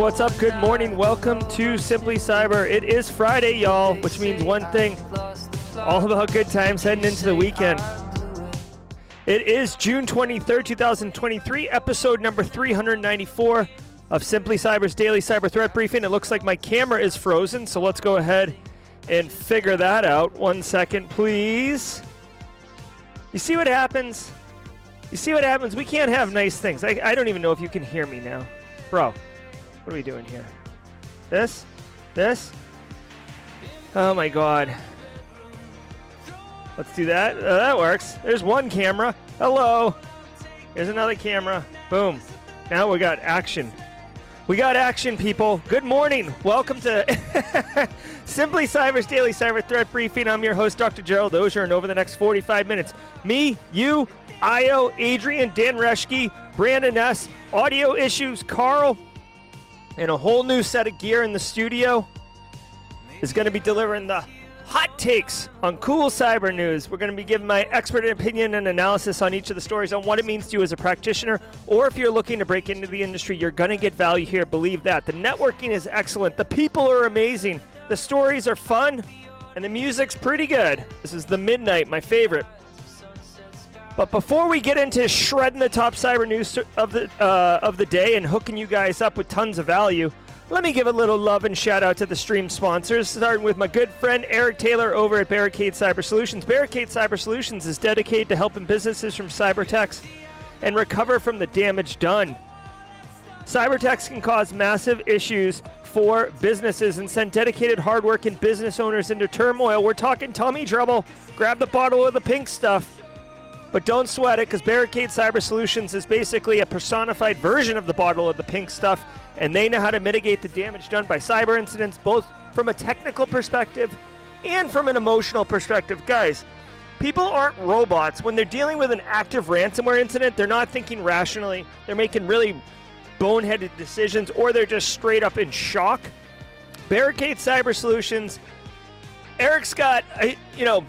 what's up? Good morning. Welcome to Simply Cyber. It is Friday, y'all, which means one thing all about good times heading into the weekend. It is June 23rd, 2023, episode number 394 of Simply Cyber's daily cyber threat briefing. It looks like my camera is frozen, so let's go ahead and figure that out. One second, please. You see what happens? You see what happens? We can't have nice things. I, I don't even know if you can hear me now. Bro, what are we doing here? This? This? Oh my god. Let's do that. Uh, that works. There's one camera. Hello. Here's another camera. Boom. Now we got action. We got action, people. Good morning. Welcome to Simply Cyber's Daily Cyber Threat Briefing. I'm your host, Dr. Gerald Auger, and over the next 45 minutes, me, you, Io, Adrian, Dan Reschke, Brandon S., audio issues, Carl, and a whole new set of gear in the studio is going to be delivering the hot takes on cool cyber news. We're going to be giving my expert opinion and analysis on each of the stories on what it means to you as a practitioner, or if you're looking to break into the industry, you're going to get value here. Believe that. The networking is excellent, the people are amazing, the stories are fun, and the music's pretty good. This is The Midnight, my favorite. But before we get into shredding the top cyber news of the uh, of the day and hooking you guys up with tons of value, let me give a little love and shout out to the stream sponsors, starting with my good friend Eric Taylor over at Barricade Cyber Solutions. Barricade Cyber Solutions is dedicated to helping businesses from cyber attacks and recover from the damage done. Cyber attacks can cause massive issues for businesses and send dedicated, hardworking business owners into turmoil. We're talking tummy trouble. Grab the bottle of the pink stuff but don't sweat it because Barricade Cyber Solutions is basically a personified version of the bottle of the pink stuff, and they know how to mitigate the damage done by cyber incidents, both from a technical perspective and from an emotional perspective. Guys, people aren't robots. When they're dealing with an active ransomware incident, they're not thinking rationally, they're making really boneheaded decisions, or they're just straight up in shock. Barricade Cyber Solutions. Eric's got, you know,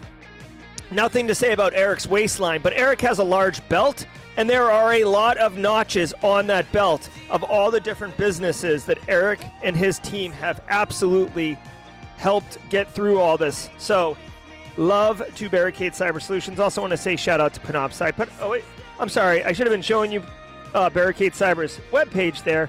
Nothing to say about Eric's waistline, but Eric has a large belt, and there are a lot of notches on that belt of all the different businesses that Eric and his team have absolutely helped get through all this. So, love to Barricade Cyber Solutions. Also, want to say shout out to Panoptcy. But oh wait, I'm sorry, I should have been showing you uh, Barricade Cyber's webpage there,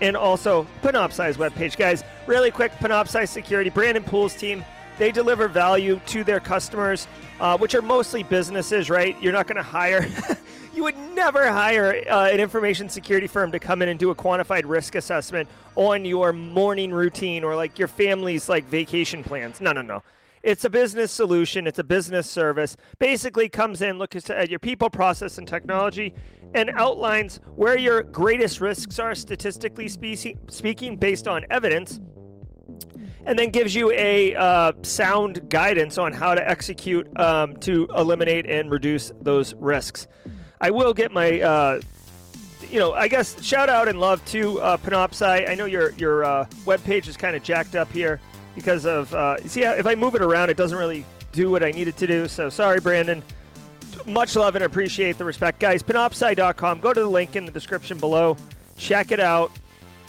and also Panoptcy's webpage, guys. Really quick, Panoptcy Security, Brandon Poole's team they deliver value to their customers, uh, which are mostly businesses, right? You're not going to hire. you would never hire uh, an information security firm to come in and do a quantified risk assessment on your morning routine or like your family's like vacation plans. No, no, no. It's a business solution. It's a business service. Basically, comes in, looks at your people, process, and technology, and outlines where your greatest risks are statistically speaking, based on evidence and then gives you a uh, sound guidance on how to execute um, to eliminate and reduce those risks. I will get my, uh, you know, I guess shout out and love to uh, Panoptcy. I know your your uh, web page is kind of jacked up here because of uh, see if I move it around, it doesn't really do what I need it to do. So sorry, Brandon. Much love and appreciate the respect, guys. Panoptcy.com. Go to the link in the description below. Check it out.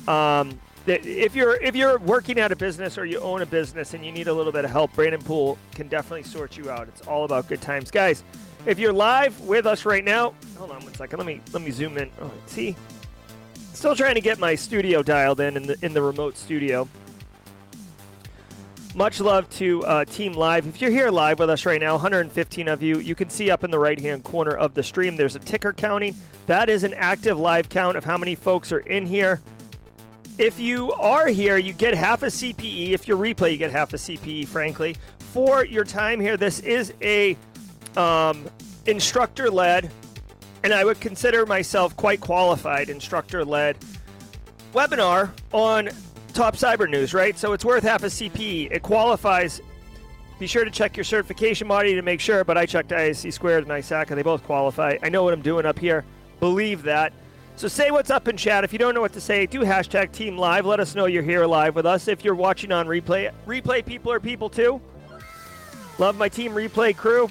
Um, if you're if you're working at a business or you own a business and you need a little bit of help, Brandon Poole can definitely sort you out. It's all about good times, guys. If you're live with us right now, hold on one second. Let me let me zoom in. Oh, see, still trying to get my studio dialed in in the in the remote studio. Much love to uh, Team Live. If you're here live with us right now, 115 of you, you can see up in the right hand corner of the stream, there's a ticker counting. That is an active live count of how many folks are in here. If you are here, you get half a CPE. If you replay, you get half a CPE, frankly. For your time here, this is a um, instructor led, and I would consider myself quite qualified instructor led webinar on top cyber news, right? So it's worth half a CPE. It qualifies. Be sure to check your certification body to make sure, but I checked ISC squared and ISACA. They both qualify. I know what I'm doing up here. Believe that. So say what's up in chat. If you don't know what to say, do hashtag Team Live. Let us know you're here live with us. If you're watching on replay, replay people are people too. Love my Team Replay crew.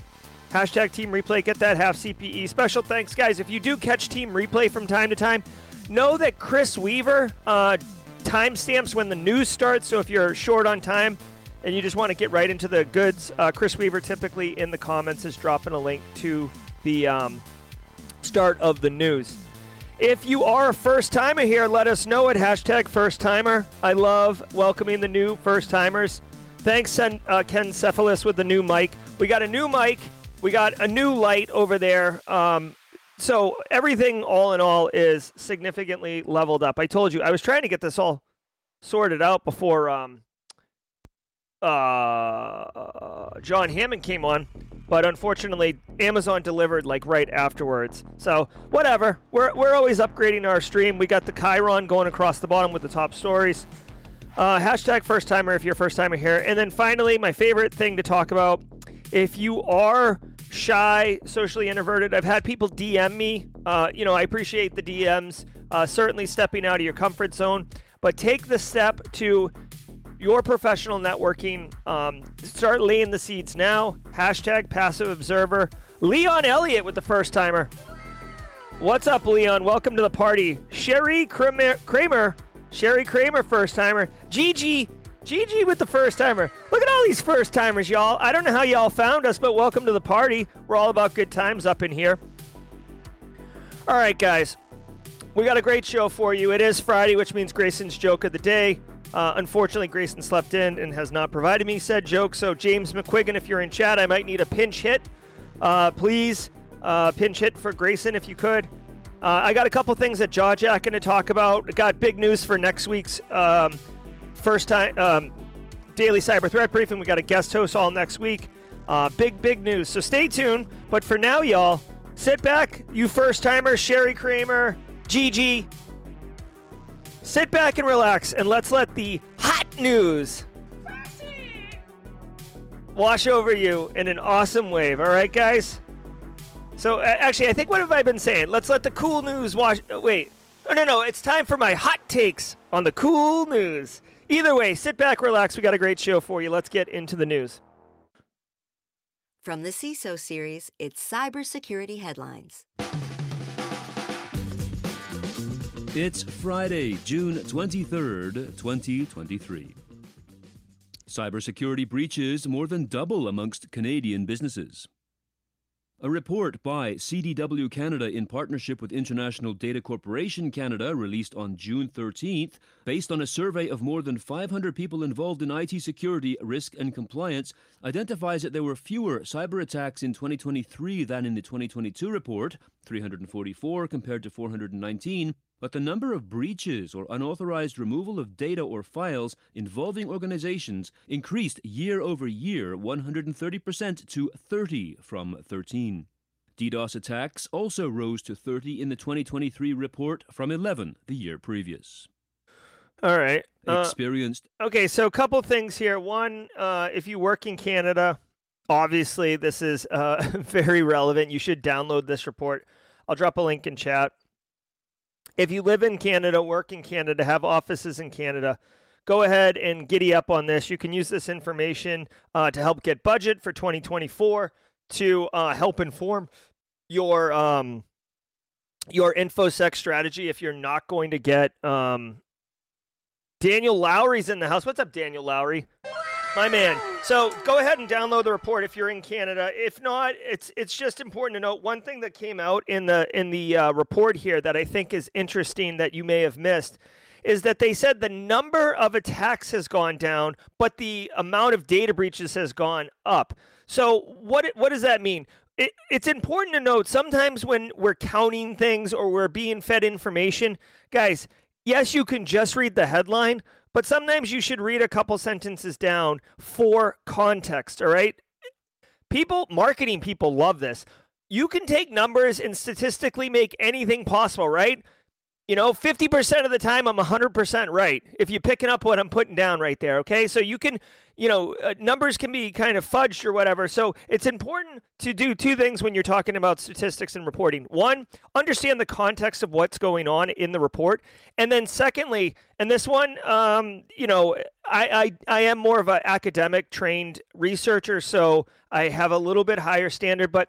Hashtag Team Replay. Get that half CPE. Special thanks, guys. If you do catch Team Replay from time to time, know that Chris Weaver uh, timestamps when the news starts. So if you're short on time and you just want to get right into the goods, uh, Chris Weaver typically in the comments is dropping a link to the um, start of the news. If you are a first timer here, let us know at hashtag first timer. I love welcoming the new first timers. Thanks, uh, Ken Cephalus, with the new mic. We got a new mic. We got a new light over there. Um, so everything, all in all, is significantly leveled up. I told you I was trying to get this all sorted out before um, uh, John Hammond came on, but unfortunately, Amazon delivered like right afterwards. So whatever. We're we're always upgrading our stream. We got the Chiron going across the bottom with the top stories. Uh, hashtag first timer if you're first timer here. And then finally, my favorite thing to talk about: if you are shy, socially introverted, I've had people DM me. Uh, you know, I appreciate the DMs. Uh, certainly stepping out of your comfort zone, but take the step to your professional networking. Um, start laying the seeds now. Hashtag passive observer. Leon Elliott with the first timer. What's up, Leon? Welcome to the party. Sherry Kramer, Kramer Sherry Kramer, first timer. Gigi, Gigi with the first timer. Look at all these first timers, y'all. I don't know how y'all found us, but welcome to the party. We're all about good times up in here. All right, guys. We got a great show for you. It is Friday, which means Grayson's joke of the day. Uh, unfortunately, Grayson slept in and has not provided me said joke. So, James McQuiggan, if you're in chat, I might need a pinch hit. Uh, please, uh, pinch hit for Grayson if you could. Uh, I got a couple things that Jaw Jack going to talk about. Got big news for next week's um, first time um, daily cyber threat briefing. We got a guest host all next week. Uh, big, big news. So stay tuned. But for now, y'all, sit back, you first timers, Sherry Kramer, Gigi, Sit back and relax, and let's let the hot news wash over you in an awesome wave. All right, guys? So, uh, actually, I think what have I been saying? Let's let the cool news wash. Uh, wait. No, no, no. It's time for my hot takes on the cool news. Either way, sit back, relax. We got a great show for you. Let's get into the news. From the CISO series, it's cybersecurity headlines. It's Friday, June 23rd, 2023. Cybersecurity breaches more than double amongst Canadian businesses. A report by CDW Canada in partnership with International Data Corporation Canada, released on June 13th, based on a survey of more than 500 people involved in IT security, risk, and compliance, identifies that there were fewer cyber attacks in 2023 than in the 2022 report, 344 compared to 419, but the number of breaches or unauthorized removal of data or files involving organizations increased year over year 130% to 30 from 13. DDoS attacks also rose to 30 in the 2023 report from 11 the year previous. All right. Uh, Experienced. Okay, so a couple things here. One, uh, if you work in Canada, obviously this is uh, very relevant. You should download this report. I'll drop a link in chat if you live in Canada, work in Canada, have offices in Canada, go ahead and giddy up on this. You can use this information uh, to help get budget for 2024 to uh, help inform your um, your infosec strategy. If you're not going to get um, Daniel Lowry's in the house. What's up, Daniel Lowry? My man. So go ahead and download the report if you're in Canada. If not, it's it's just important to note one thing that came out in the in the uh, report here that I think is interesting that you may have missed is that they said the number of attacks has gone down, but the amount of data breaches has gone up. So what what does that mean? It, it's important to note sometimes when we're counting things or we're being fed information, guys. Yes, you can just read the headline, but sometimes you should read a couple sentences down for context, all right? People, marketing people love this. You can take numbers and statistically make anything possible, right? you know, 50% of the time I'm 100% right. If you're picking up what I'm putting down right there, okay? So you can, you know, uh, numbers can be kind of fudged or whatever. So it's important to do two things when you're talking about statistics and reporting. One, understand the context of what's going on in the report. And then secondly, and this one, um, you know, I, I, I am more of an academic trained researcher, so I have a little bit higher standard, but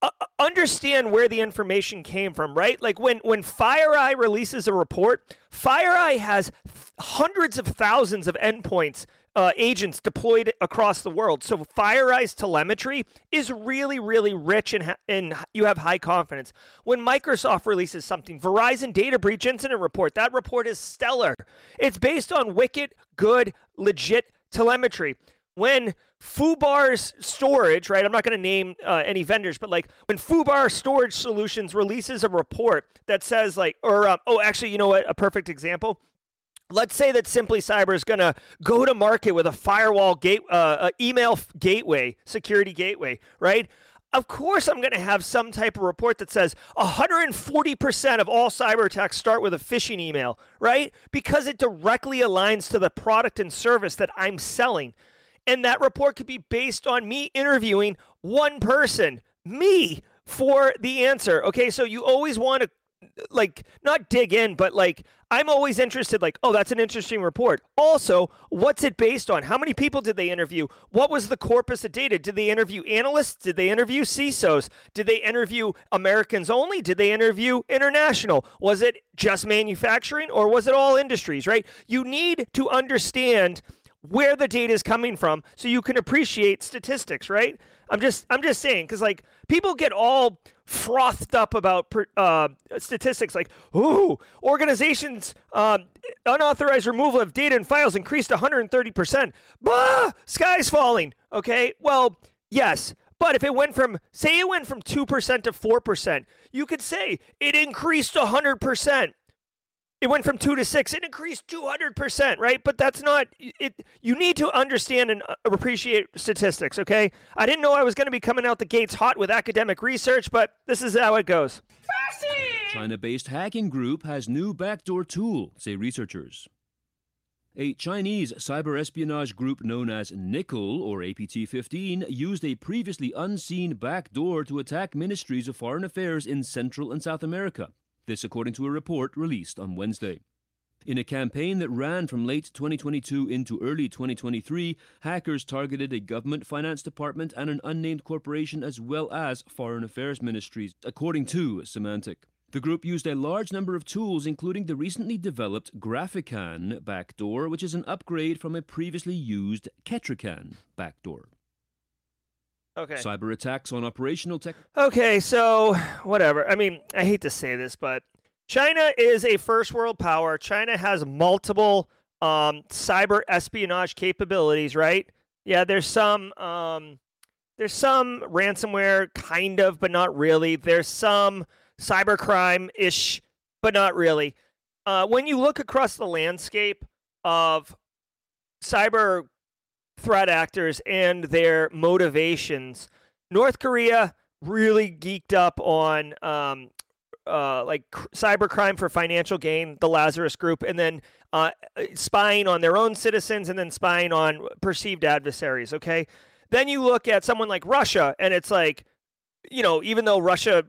uh, understand where the information came from, right? Like when when FireEye releases a report, FireEye has hundreds of thousands of endpoints uh, agents deployed across the world. So FireEye's telemetry is really, really rich and, ha- and you have high confidence. When Microsoft releases something, Verizon data breach incident report, that report is stellar. It's based on wicked, good, legit telemetry. When Fubar's storage, right? I'm not going to name uh, any vendors, but like when Fubar Storage Solutions releases a report that says like, or uh, oh, actually, you know what? A perfect example. Let's say that Simply Cyber is going to go to market with a firewall gate, uh, email gateway, security gateway, right? Of course, I'm going to have some type of report that says 140% of all cyber attacks start with a phishing email, right? Because it directly aligns to the product and service that I'm selling. And that report could be based on me interviewing one person, me, for the answer. Okay, so you always want to like not dig in but like i'm always interested like oh that's an interesting report. Also what's it based on? How many people did they interview? What was the corpus of data? Did they interview analysts? Did they interview cisos did they interview americans only? Did they interview international? Was it just manufacturing or was it all industries right? You need to understand where the data is coming from so you can appreciate statistics, right? I'm just I'm just saying cuz like people get all frothed up about uh, statistics like, ooh, organizations uh, unauthorized removal of data and files increased 130%. Bah, sky's falling. Okay, well, yes, but if it went from, say, it went from 2% to 4%, you could say it increased 100% it went from two to six. It increased 200%, right? But that's not it. You need to understand and uh, appreciate statistics, okay? I didn't know I was going to be coming out the gates hot with academic research, but this is how it goes. China based hacking group has new backdoor tool, say researchers. A Chinese cyber espionage group known as Nickel, or APT 15, used a previously unseen backdoor to attack ministries of foreign affairs in Central and South America. This, according to a report released on Wednesday. In a campaign that ran from late 2022 into early 2023, hackers targeted a government finance department and an unnamed corporation as well as foreign affairs ministries, according to Symantec. The group used a large number of tools, including the recently developed Graphican backdoor, which is an upgrade from a previously used Ketrican backdoor. Okay. Cyber attacks on operational tech. Okay, so whatever. I mean, I hate to say this, but China is a first world power. China has multiple um, cyber espionage capabilities, right? Yeah, there's some um, there's some ransomware, kind of, but not really. There's some cybercrime ish, but not really. Uh, when you look across the landscape of cyber threat actors and their motivations. North Korea really geeked up on um, uh, like cybercrime for financial gain, the Lazarus Group, and then uh, spying on their own citizens and then spying on perceived adversaries. Okay. Then you look at someone like Russia, and it's like, you know, even though Russia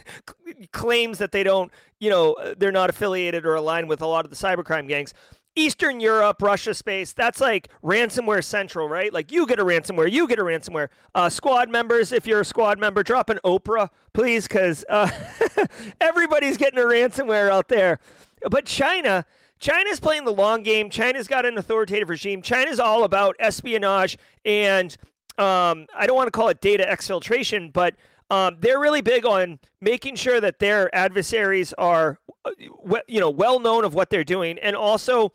claims that they don't, you know, they're not affiliated or aligned with a lot of the cybercrime gangs, Eastern Europe, Russia space, that's like ransomware central, right? Like you get a ransomware, you get a ransomware. Uh, squad members, if you're a squad member, drop an Oprah, please, because uh, everybody's getting a ransomware out there. But China, China's playing the long game. China's got an authoritative regime. China's all about espionage and um, I don't want to call it data exfiltration, but um, they're really big on making sure that their adversaries are, uh, you know, well known of what they're doing, and also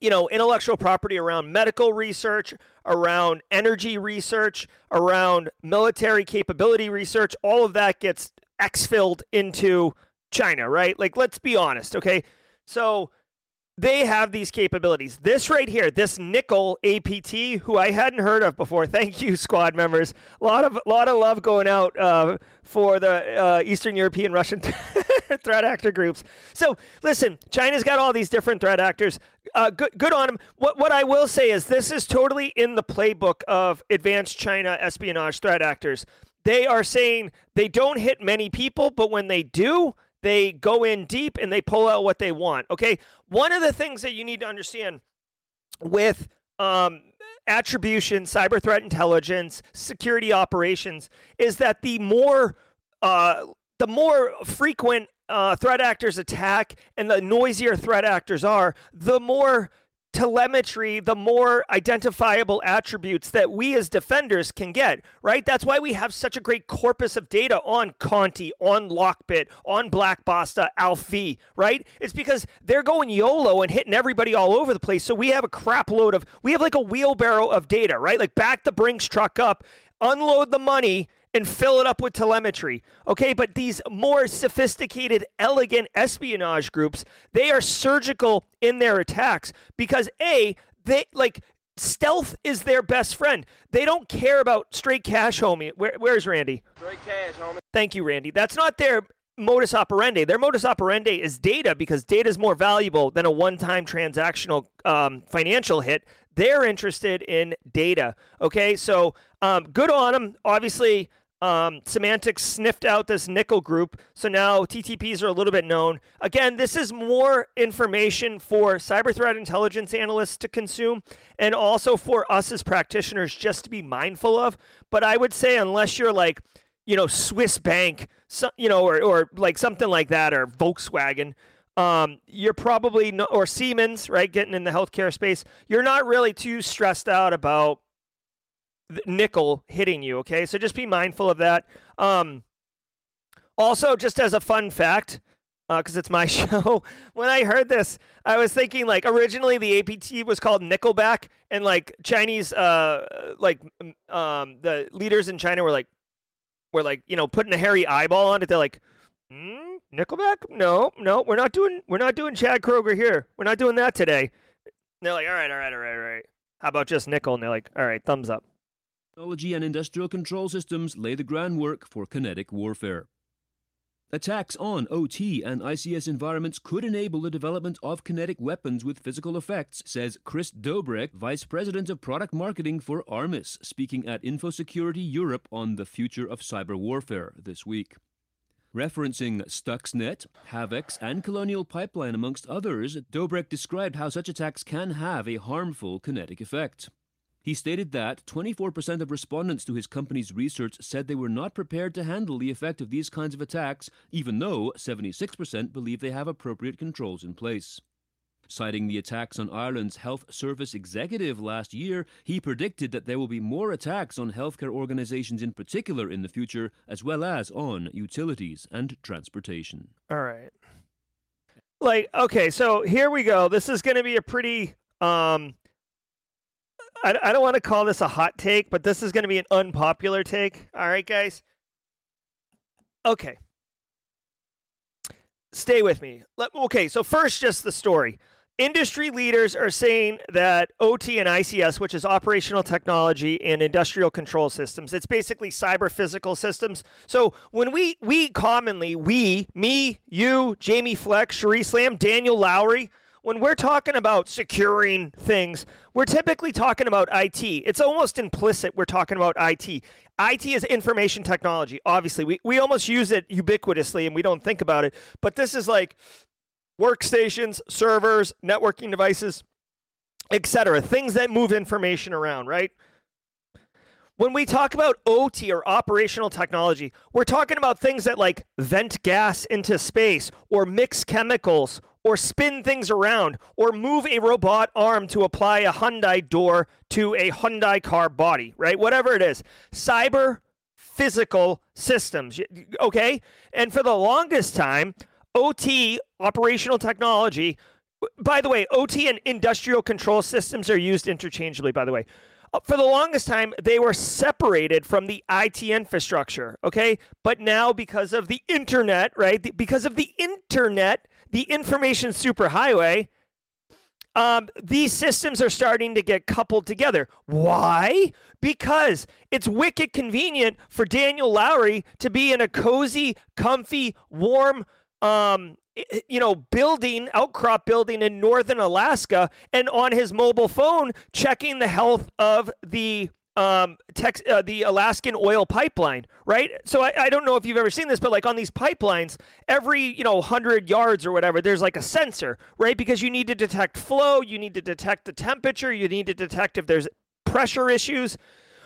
you know, intellectual property around medical research, around energy research, around military capability research, all of that gets exfilled into China, right? Like, let's be honest, okay? So they have these capabilities. This right here, this nickel APT, who I hadn't heard of before. Thank you, squad members. A lot of lot of love going out uh, for the uh, Eastern European Russian threat actor groups. So listen, China's got all these different threat actors. Uh, good, good on them. What what I will say is this is totally in the playbook of advanced China espionage threat actors. They are saying they don't hit many people, but when they do, they go in deep and they pull out what they want. Okay. One of the things that you need to understand with um, attribution, cyber threat intelligence, security operations is that the more uh, the more frequent uh, threat actors attack and the noisier threat actors are, the more telemetry, the more identifiable attributes that we as defenders can get, right? That's why we have such a great corpus of data on Conti, on Lockbit, on Black Basta, Alfie, right? It's because they're going YOLO and hitting everybody all over the place. So we have a crap load of, we have like a wheelbarrow of data, right? Like back the Brinks truck up, unload the money, and fill it up with telemetry. Okay, but these more sophisticated, elegant espionage groups, they are surgical in their attacks because A, they like stealth is their best friend. They don't care about straight cash, homie. Where, where's Randy? Straight cash, homie. Thank you, Randy. That's not their modus operandi. Their modus operandi is data because data is more valuable than a one-time transactional um, financial hit. They're interested in data. Okay, so um, good on them. Obviously, um, Symantec sniffed out this nickel group, so now TTPs are a little bit known. Again, this is more information for cyber threat intelligence analysts to consume, and also for us as practitioners just to be mindful of. But I would say, unless you're like, you know, Swiss Bank, so, you know, or or like something like that, or Volkswagen, um, you're probably no, or Siemens, right? Getting in the healthcare space, you're not really too stressed out about nickel hitting you. Okay, so just be mindful of that. Um, also, just as a fun fact, because uh, it's my show, when I heard this, I was thinking like originally the APT was called Nickelback, and like Chinese, uh, like um, the leaders in China were like, were like, you know, putting a hairy eyeball on it. They're like, hmm, Nickelback? No, no, we're not doing, we're not doing Chad Kroeger here. We're not doing that today. And they're like, all right, all right, all right, all right. How about just nickel? And they're like, all right, thumbs up. Technology and industrial control systems lay the groundwork for kinetic warfare. Attacks on OT and ICS environments could enable the development of kinetic weapons with physical effects, says Chris Dobrec, Vice President of Product Marketing for Armis, speaking at InfoSecurity Europe on the future of cyber warfare this week. Referencing Stuxnet, Havex, and Colonial Pipeline, amongst others, Dobrec described how such attacks can have a harmful kinetic effect. He stated that 24% of respondents to his company's research said they were not prepared to handle the effect of these kinds of attacks, even though 76% believe they have appropriate controls in place. Citing the attacks on Ireland's health service executive last year, he predicted that there will be more attacks on healthcare organizations in particular in the future, as well as on utilities and transportation. All right. Like, okay, so here we go. This is going to be a pretty um, I, I don't want to call this a hot take, but this is going to be an unpopular take. All right, guys. Okay. Stay with me. Let, okay, so first, just the story. Industry leaders are saying that OT and ICS, which is operational technology and industrial control systems, it's basically cyber physical systems. So when we we commonly we me you Jamie Fleck, Cherie Slam, Daniel Lowry, when we're talking about securing things, we're typically talking about IT. It's almost implicit we're talking about IT. IT is information technology. Obviously, we, we almost use it ubiquitously and we don't think about it. But this is like workstations, servers, networking devices, etc. Things that move information around, right? When we talk about OT or operational technology, we're talking about things that like vent gas into space or mix chemicals or spin things around or move a robot arm to apply a Hyundai door to a Hyundai car body, right? Whatever it is. Cyber physical systems, okay? And for the longest time, OT, operational technology, by the way, OT and industrial control systems are used interchangeably, by the way. Uh, for the longest time, they were separated from the IT infrastructure, okay? But now, because of the internet, right? Because of the internet, the information superhighway, um, these systems are starting to get coupled together. Why? Because it's wicked convenient for Daniel Lowry to be in a cozy, comfy, warm, um, you know, building, outcrop building in northern Alaska, and on his mobile phone checking the health of the um tex- uh, the Alaskan oil pipeline, right? So I, I don't know if you've ever seen this, but like on these pipelines, every you know hundred yards or whatever, there's like a sensor, right? Because you need to detect flow, you need to detect the temperature, you need to detect if there's pressure issues.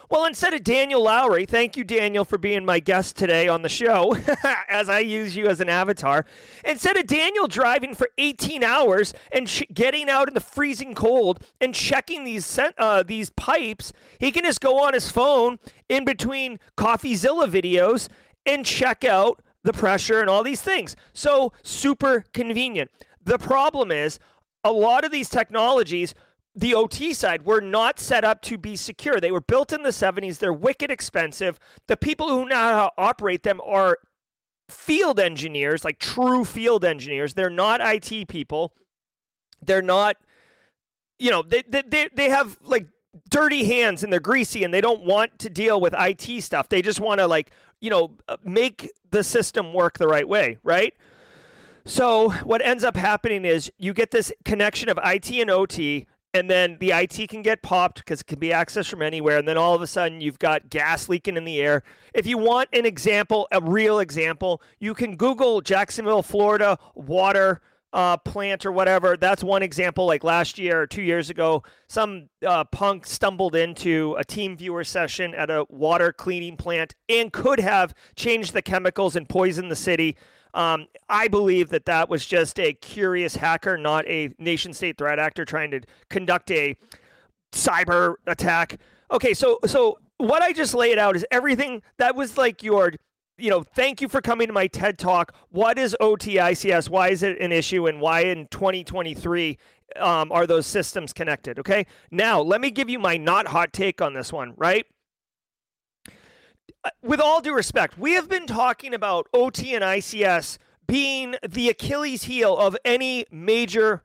Well, instead of Daniel Lowry, thank you, Daniel, for being my guest today on the show, as I use you as an avatar. Instead of Daniel driving for 18 hours and sh- getting out in the freezing cold and checking these uh, these pipes, he can just go on his phone in between CoffeeZilla videos and check out the pressure and all these things. So super convenient. The problem is a lot of these technologies the OT side were not set up to be secure. They were built in the 70s. They're wicked expensive. The people who now operate them are field engineers, like true field engineers. They're not IT people. They're not, you know, they, they, they have like dirty hands and they're greasy and they don't want to deal with IT stuff. They just want to, like, you know, uh, make the system work the right way, right? So what ends up happening is you get this connection of IT and OT and then the IT can get popped because it can be accessed from anywhere. And then all of a sudden, you've got gas leaking in the air. If you want an example, a real example, you can Google Jacksonville, Florida water uh, plant or whatever. That's one example. Like last year or two years ago, some uh, punk stumbled into a TeamViewer session at a water cleaning plant and could have changed the chemicals and poisoned the city. Um, I believe that that was just a curious hacker, not a nation state threat actor trying to conduct a cyber attack. Okay, so so what I just laid out is everything that was like your you know, thank you for coming to my TED talk. What is OTICS? Why is it an issue? And why in 2023 um, are those systems connected? Okay. Now, let me give you my not hot take on this one, right? Uh, with all due respect, we have been talking about OT and ICS being the Achilles heel of any major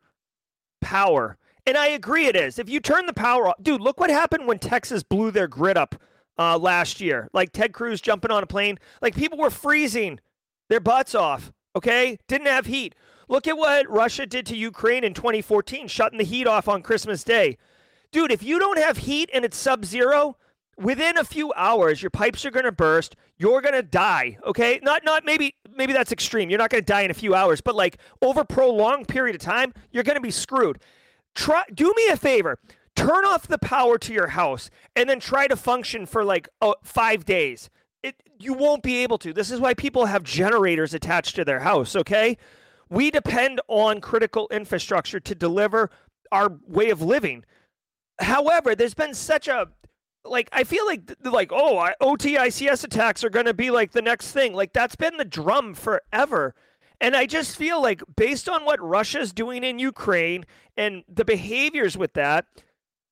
power. And I agree it is. If you turn the power off, dude, look what happened when Texas blew their grid up uh, last year. Like Ted Cruz jumping on a plane. Like people were freezing their butts off, okay? Didn't have heat. Look at what Russia did to Ukraine in 2014, shutting the heat off on Christmas Day. Dude, if you don't have heat and it's sub zero, within a few hours your pipes are going to burst you're going to die okay? Not not maybe maybe that's extreme you're not going to die in a few hours but like over prolonged period of time you're going to be screwed. Try do me a favor turn off the power to your house and then try to function for like 5 days. It you won't be able to. This is why people have generators attached to their house okay? We depend on critical infrastructure to deliver our way of living. However there's been such a like I feel like like oh OTICS attacks are going to be like the next thing. Like that's been the drum forever. And I just feel like based on what Russia's doing in Ukraine and the behaviors with that,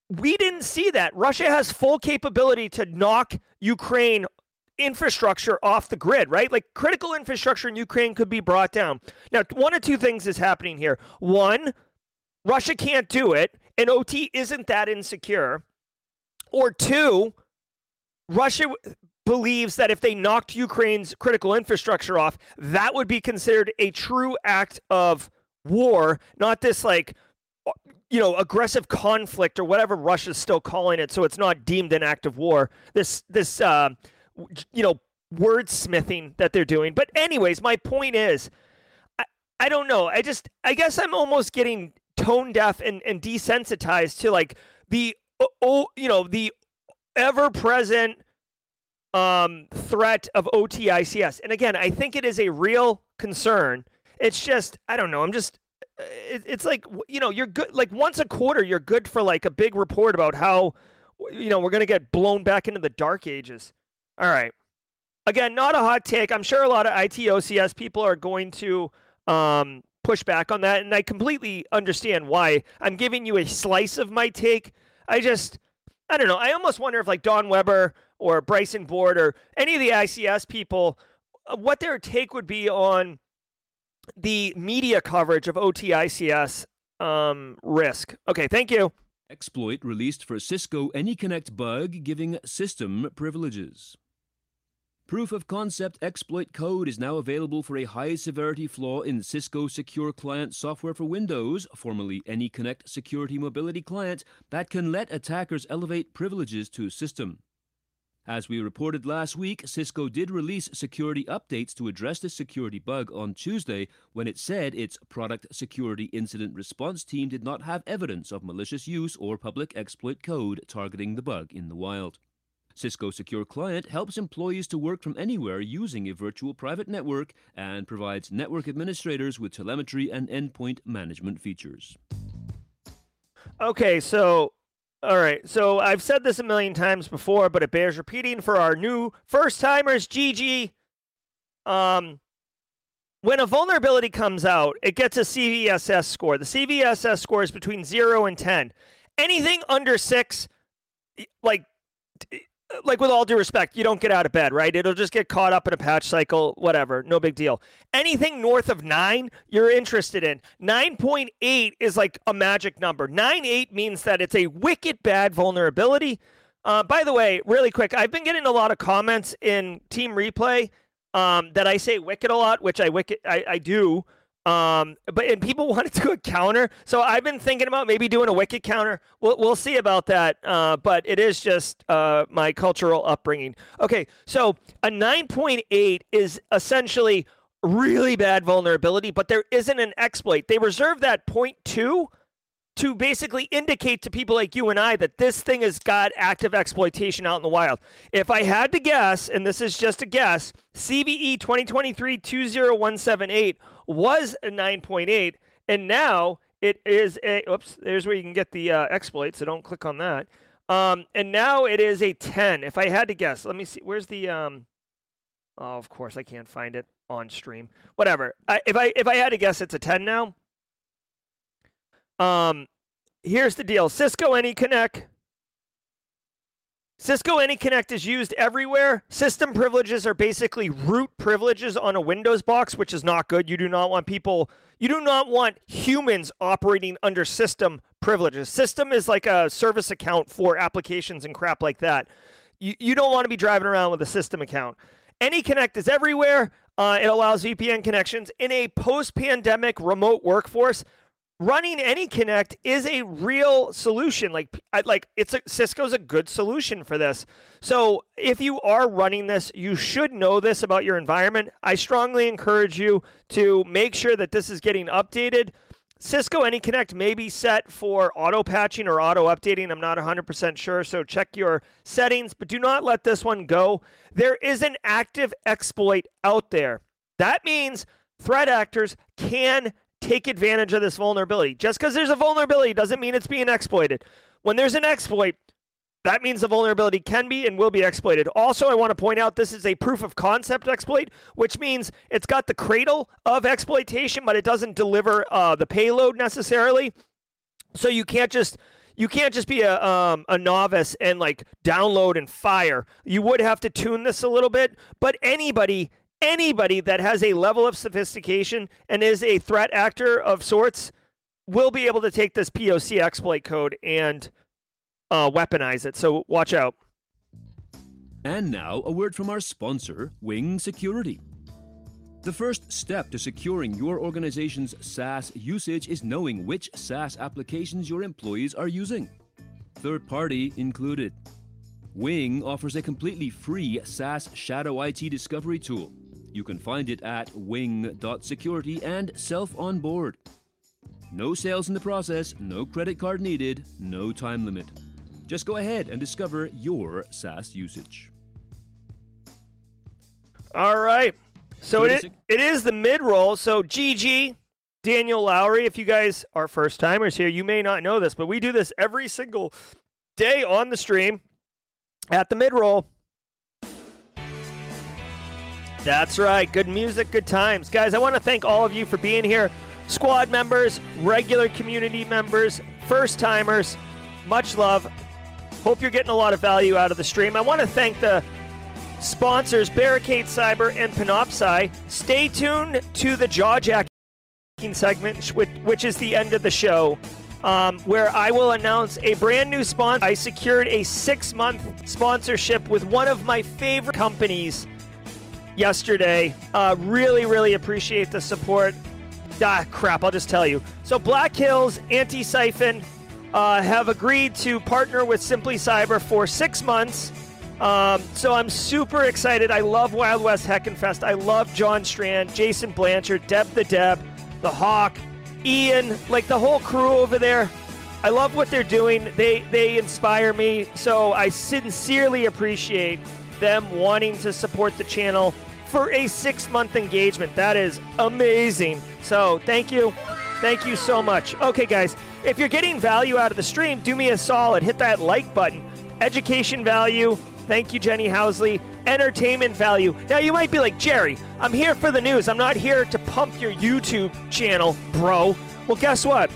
we didn't see that. Russia has full capability to knock Ukraine infrastructure off the grid, right? Like critical infrastructure in Ukraine could be brought down. Now, one of two things is happening here. One, Russia can't do it, and OT isn't that insecure. Or two, Russia believes that if they knocked Ukraine's critical infrastructure off, that would be considered a true act of war, not this like you know aggressive conflict or whatever Russia's still calling it, so it's not deemed an act of war. This this uh, you know wordsmithing that they're doing. But anyways, my point is, I, I don't know. I just I guess I'm almost getting tone deaf and, and desensitized to like the oh, you know, the ever present um, threat of OTICS. And again, I think it is a real concern. It's just, I don't know. I'm just, uh, it, it's like, you know, you're good. Like once a quarter, you're good for like a big report about how, you know, we're going to get blown back into the dark ages. All right. Again, not a hot take. I'm sure a lot of ITOCS people are going to um, push back on that. And I completely understand why. I'm giving you a slice of my take I just, I don't know. I almost wonder if like Don Weber or Bryson Bort or any of the ICS people, uh, what their take would be on the media coverage of OTICS um, risk. Okay, thank you. Exploit released for Cisco AnyConnect bug giving system privileges. Proof of concept exploit code is now available for a high severity flaw in Cisco Secure Client software for Windows, formerly AnyConnect Security Mobility Client, that can let attackers elevate privileges to system. As we reported last week, Cisco did release security updates to address this security bug on Tuesday when it said its product security incident response team did not have evidence of malicious use or public exploit code targeting the bug in the wild. Cisco Secure Client helps employees to work from anywhere using a virtual private network and provides network administrators with telemetry and endpoint management features. Okay, so all right. So I've said this a million times before, but it bears repeating for our new first timers, GG. Um, when a vulnerability comes out, it gets a CVSS score. The CVSS score is between zero and 10. Anything under six, like like with all due respect, you don't get out of bed, right? It'll just get caught up in a patch cycle, whatever, no big deal. Anything north of nine, you're interested in. 9.8 is like a magic number. 9.8 means that it's a wicked bad vulnerability. Uh, by the way, really quick, I've been getting a lot of comments in Team Replay um, that I say wicked a lot, which I wicked I, I do. Um, but and people wanted to do a counter, so I've been thinking about maybe doing a wicked counter. We'll we'll see about that. Uh, but it is just uh, my cultural upbringing. Okay, so a nine point eight is essentially really bad vulnerability, but there isn't an exploit. They reserve that point two to basically indicate to people like you and I that this thing has got active exploitation out in the wild. If I had to guess, and this is just a guess, CVE 2023 20178 was a 9.8, and now it is a. Oops, there's where you can get the uh, exploit. So don't click on that. Um, and now it is a 10. If I had to guess, let me see. Where's the? Um, oh, of course I can't find it on stream. Whatever. I, if I if I had to guess, it's a 10 now. Um, here's the deal: Cisco AnyConnect Cisco AnyConnect is used everywhere. System privileges are basically root privileges on a Windows box, which is not good. You do not want people, you do not want humans operating under system privileges. System is like a service account for applications and crap like that. You, you don't want to be driving around with a system account. AnyConnect is everywhere. Uh, it allows VPN connections in a post pandemic remote workforce running AnyConnect is a real solution. Like, like it's a Cisco's a good solution for this. So if you are running this, you should know this about your environment. I strongly encourage you to make sure that this is getting updated. Cisco AnyConnect may be set for auto patching or auto updating. I'm not 100% sure, so check your settings, but do not let this one go. There is an active exploit out there. That means threat actors can take advantage of this vulnerability. Just because there's a vulnerability doesn't mean it's being exploited. When there's an exploit, that means the vulnerability can be and will be exploited. Also, I want to point out this is a proof of concept exploit, which means it's got the cradle of exploitation, but it doesn't deliver uh, the payload necessarily. So you can't just you can't just be a um, a novice and like download and fire. You would have to tune this a little bit, but anybody anybody that has a level of sophistication and is a threat actor of sorts will be able to take this POC exploit code and uh, weaponize it. So watch out. And now, a word from our sponsor, Wing Security. The first step to securing your organization's SaaS usage is knowing which SaaS applications your employees are using, third party included. Wing offers a completely free SaaS shadow IT discovery tool you can find it at wing.security and self on board. No sales in the process, no credit card needed, no time limit. Just go ahead and discover your SaaS usage. All right. So it, it is the mid roll. So GG, Daniel Lowry, if you guys are first timers here, you may not know this, but we do this every single day on the stream at the mid roll. That's right. Good music, good times. Guys, I want to thank all of you for being here. Squad members, regular community members, first timers, much love. Hope you're getting a lot of value out of the stream. I want to thank the sponsors, Barricade Cyber and Panoptcy. Stay tuned to the Jaw Jack segment, which, which is the end of the show, um, where I will announce a brand new sponsor. I secured a six month sponsorship with one of my favorite companies yesterday. Uh, really, really appreciate the support. Ah, crap, I'll just tell you. So, Black Hills Antisyphon uh, have agreed to partner with Simply Cyber for six months. Um, so I'm super excited. I love Wild West Hackin' Fest. I love John Strand, Jason Blanchard, Deb the Deb, the Hawk, Ian, like the whole crew over there. I love what they're doing. They they inspire me. So I sincerely appreciate them wanting to support the channel for a six month engagement. That is amazing. So thank you. Thank you so much. Okay, guys, if you're getting value out of the stream, do me a solid. Hit that like button. Education value. Thank you, Jenny Housley. Entertainment value. Now, you might be like, Jerry, I'm here for the news. I'm not here to pump your YouTube channel, bro. Well, guess what?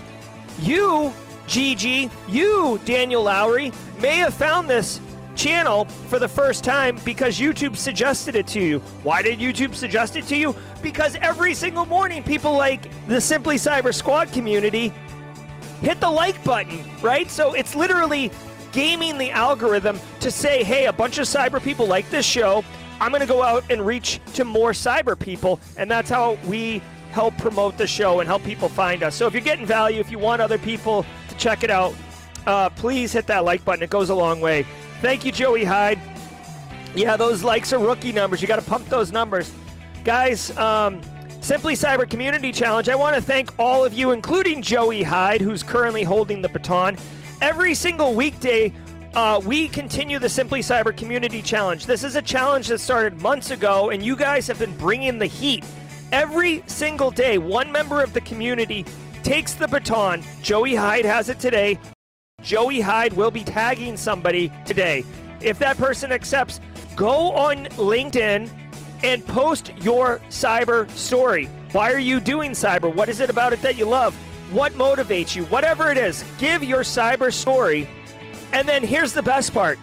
You, Gigi, you, Daniel Lowry, may have found this channel for the first time because YouTube suggested it to you. Why did YouTube suggest it to you? Because every single morning, people like the Simply Cyber Squad community hit the like button, right? So it's literally gaming the algorithm to say, hey, a bunch of cyber people like this show. I'm going to go out and reach to more cyber people. And that's how we help promote the show and help people find us. So if you're getting value, if you want other people to check it out, uh, please hit that like button. It goes a long way. Thank you, Joey Hyde. Yeah, those likes are rookie numbers. You got to pump those numbers. Guys, um, Simply Cyber Community Challenge. I want to thank all of you, including Joey Hyde, who's currently holding the baton. Every single weekday, uh, we continue the Simply Cyber Community Challenge. This is a challenge that started months ago, and you guys have been bringing the heat. Every single day, one member of the community takes the baton. Joey Hyde has it today. Joey Hyde will be tagging somebody today. If that person accepts, go on LinkedIn and post your cyber story. Why are you doing cyber? What is it about it that you love? What motivates you? Whatever it is, give your cyber story. And then here's the best part.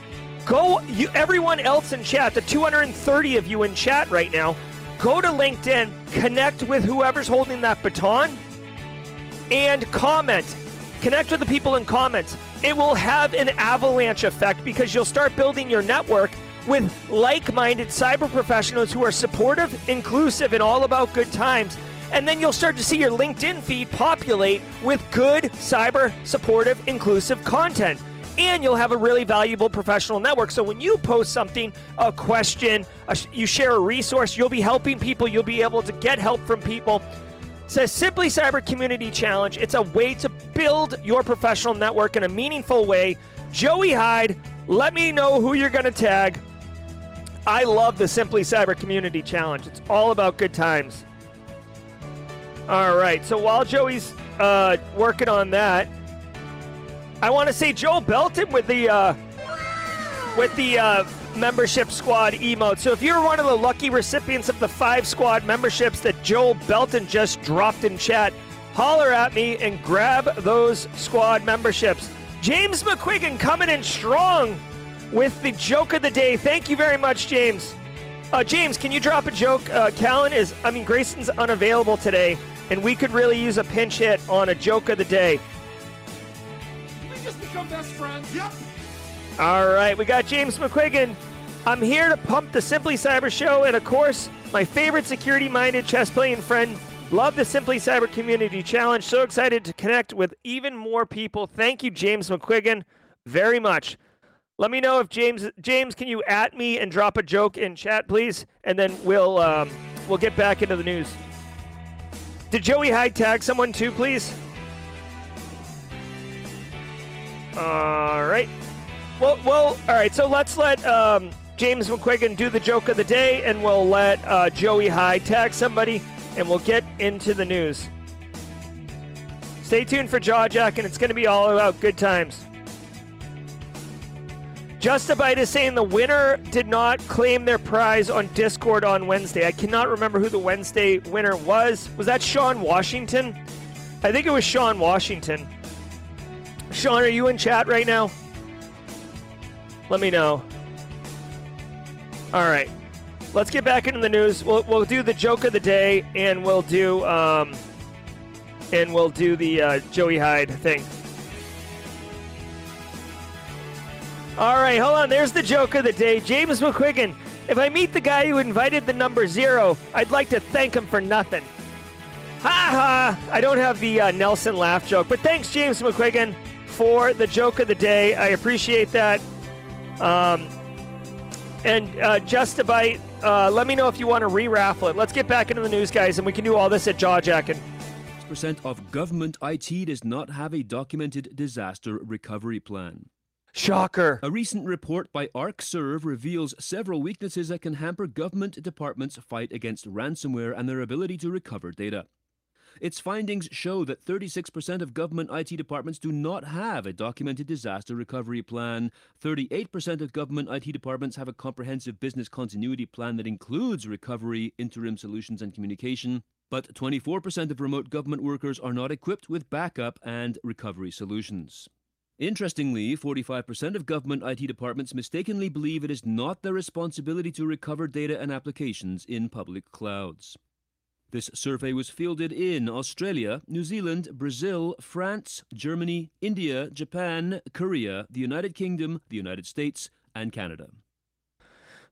Go you everyone else in chat, the 230 of you in chat right now, go to LinkedIn, connect with whoever's holding that baton and comment. Connect with the people in comments. It will have an avalanche effect because you'll start building your network with like minded cyber professionals who are supportive, inclusive, and all about good times. And then you'll start to see your LinkedIn feed populate with good cyber supportive, inclusive content. And you'll have a really valuable professional network. So when you post something, a question, a, you share a resource, you'll be helping people, you'll be able to get help from people. It's a Simply Cyber Community Challenge. It's a way to build your professional network in a meaningful way. Joey Hyde, let me know who you're going to tag. I love the Simply Cyber Community Challenge. It's all about good times. All right. So while Joey's uh, working on that, I want to say Joel Belton with the uh, with the uh, membership squad emote. So if you're one of the lucky recipients of the five squad memberships that Joel Belton just dropped in chat, holler at me and grab those squad memberships. James McQuiggan coming in strong with the joke of the day. Thank you very much, James. Uh, James, can you drop a joke? Uh, Callan is, I mean, Grayson's unavailable today, and we could really use a pinch hit on a joke of the day. We just become best friends. Yep. All right, we got James McQuiggan. I'm here to pump the Simply Cyber show, and of course, my favorite security minded chess playing friend. Love the Simply Cyber Community Challenge. So excited to connect with even more people. Thank you, James McQuiggan, very much. Let me know if James James can you at me and drop a joke in chat, please, and then we'll um, we'll get back into the news. Did Joey Hyde tag someone too, please? All right. Well, well, all right. So let's let um, James McQuiggan do the joke of the day, and we'll let uh, Joey Hyde tag somebody, and we'll get into the news. Stay tuned for Jaw Jack, and it's going to be all about good times. Justabyte is saying the winner did not claim their prize on Discord on Wednesday. I cannot remember who the Wednesday winner was. Was that Sean Washington? I think it was Sean Washington. Sean, are you in chat right now? Let me know. All right. Let's get back into the news. We'll, we'll do the joke of the day and we'll do um, and we'll do the uh, Joey Hyde thing. All right, hold on. There's the joke of the day. James McQuiggan. If I meet the guy who invited the number zero, I'd like to thank him for nothing. Ha ha! I don't have the uh, Nelson laugh joke, but thanks, James McQuiggan, for the joke of the day. I appreciate that. Um, and uh, just a bite. Uh, let me know if you want to re-raffle it. Let's get back into the news, guys, and we can do all this at Jawjacking. percent of government IT does not have a documented disaster recovery plan. Shocker. A recent report by ArcServe reveals several weaknesses that can hamper government departments' fight against ransomware and their ability to recover data. Its findings show that 36% of government IT departments do not have a documented disaster recovery plan. 38% of government IT departments have a comprehensive business continuity plan that includes recovery, interim solutions, and communication. But 24% of remote government workers are not equipped with backup and recovery solutions. Interestingly, 45% of government IT departments mistakenly believe it is not their responsibility to recover data and applications in public clouds. This survey was fielded in Australia, New Zealand, Brazil, France, Germany, India, Japan, Korea, the United Kingdom, the United States, and Canada.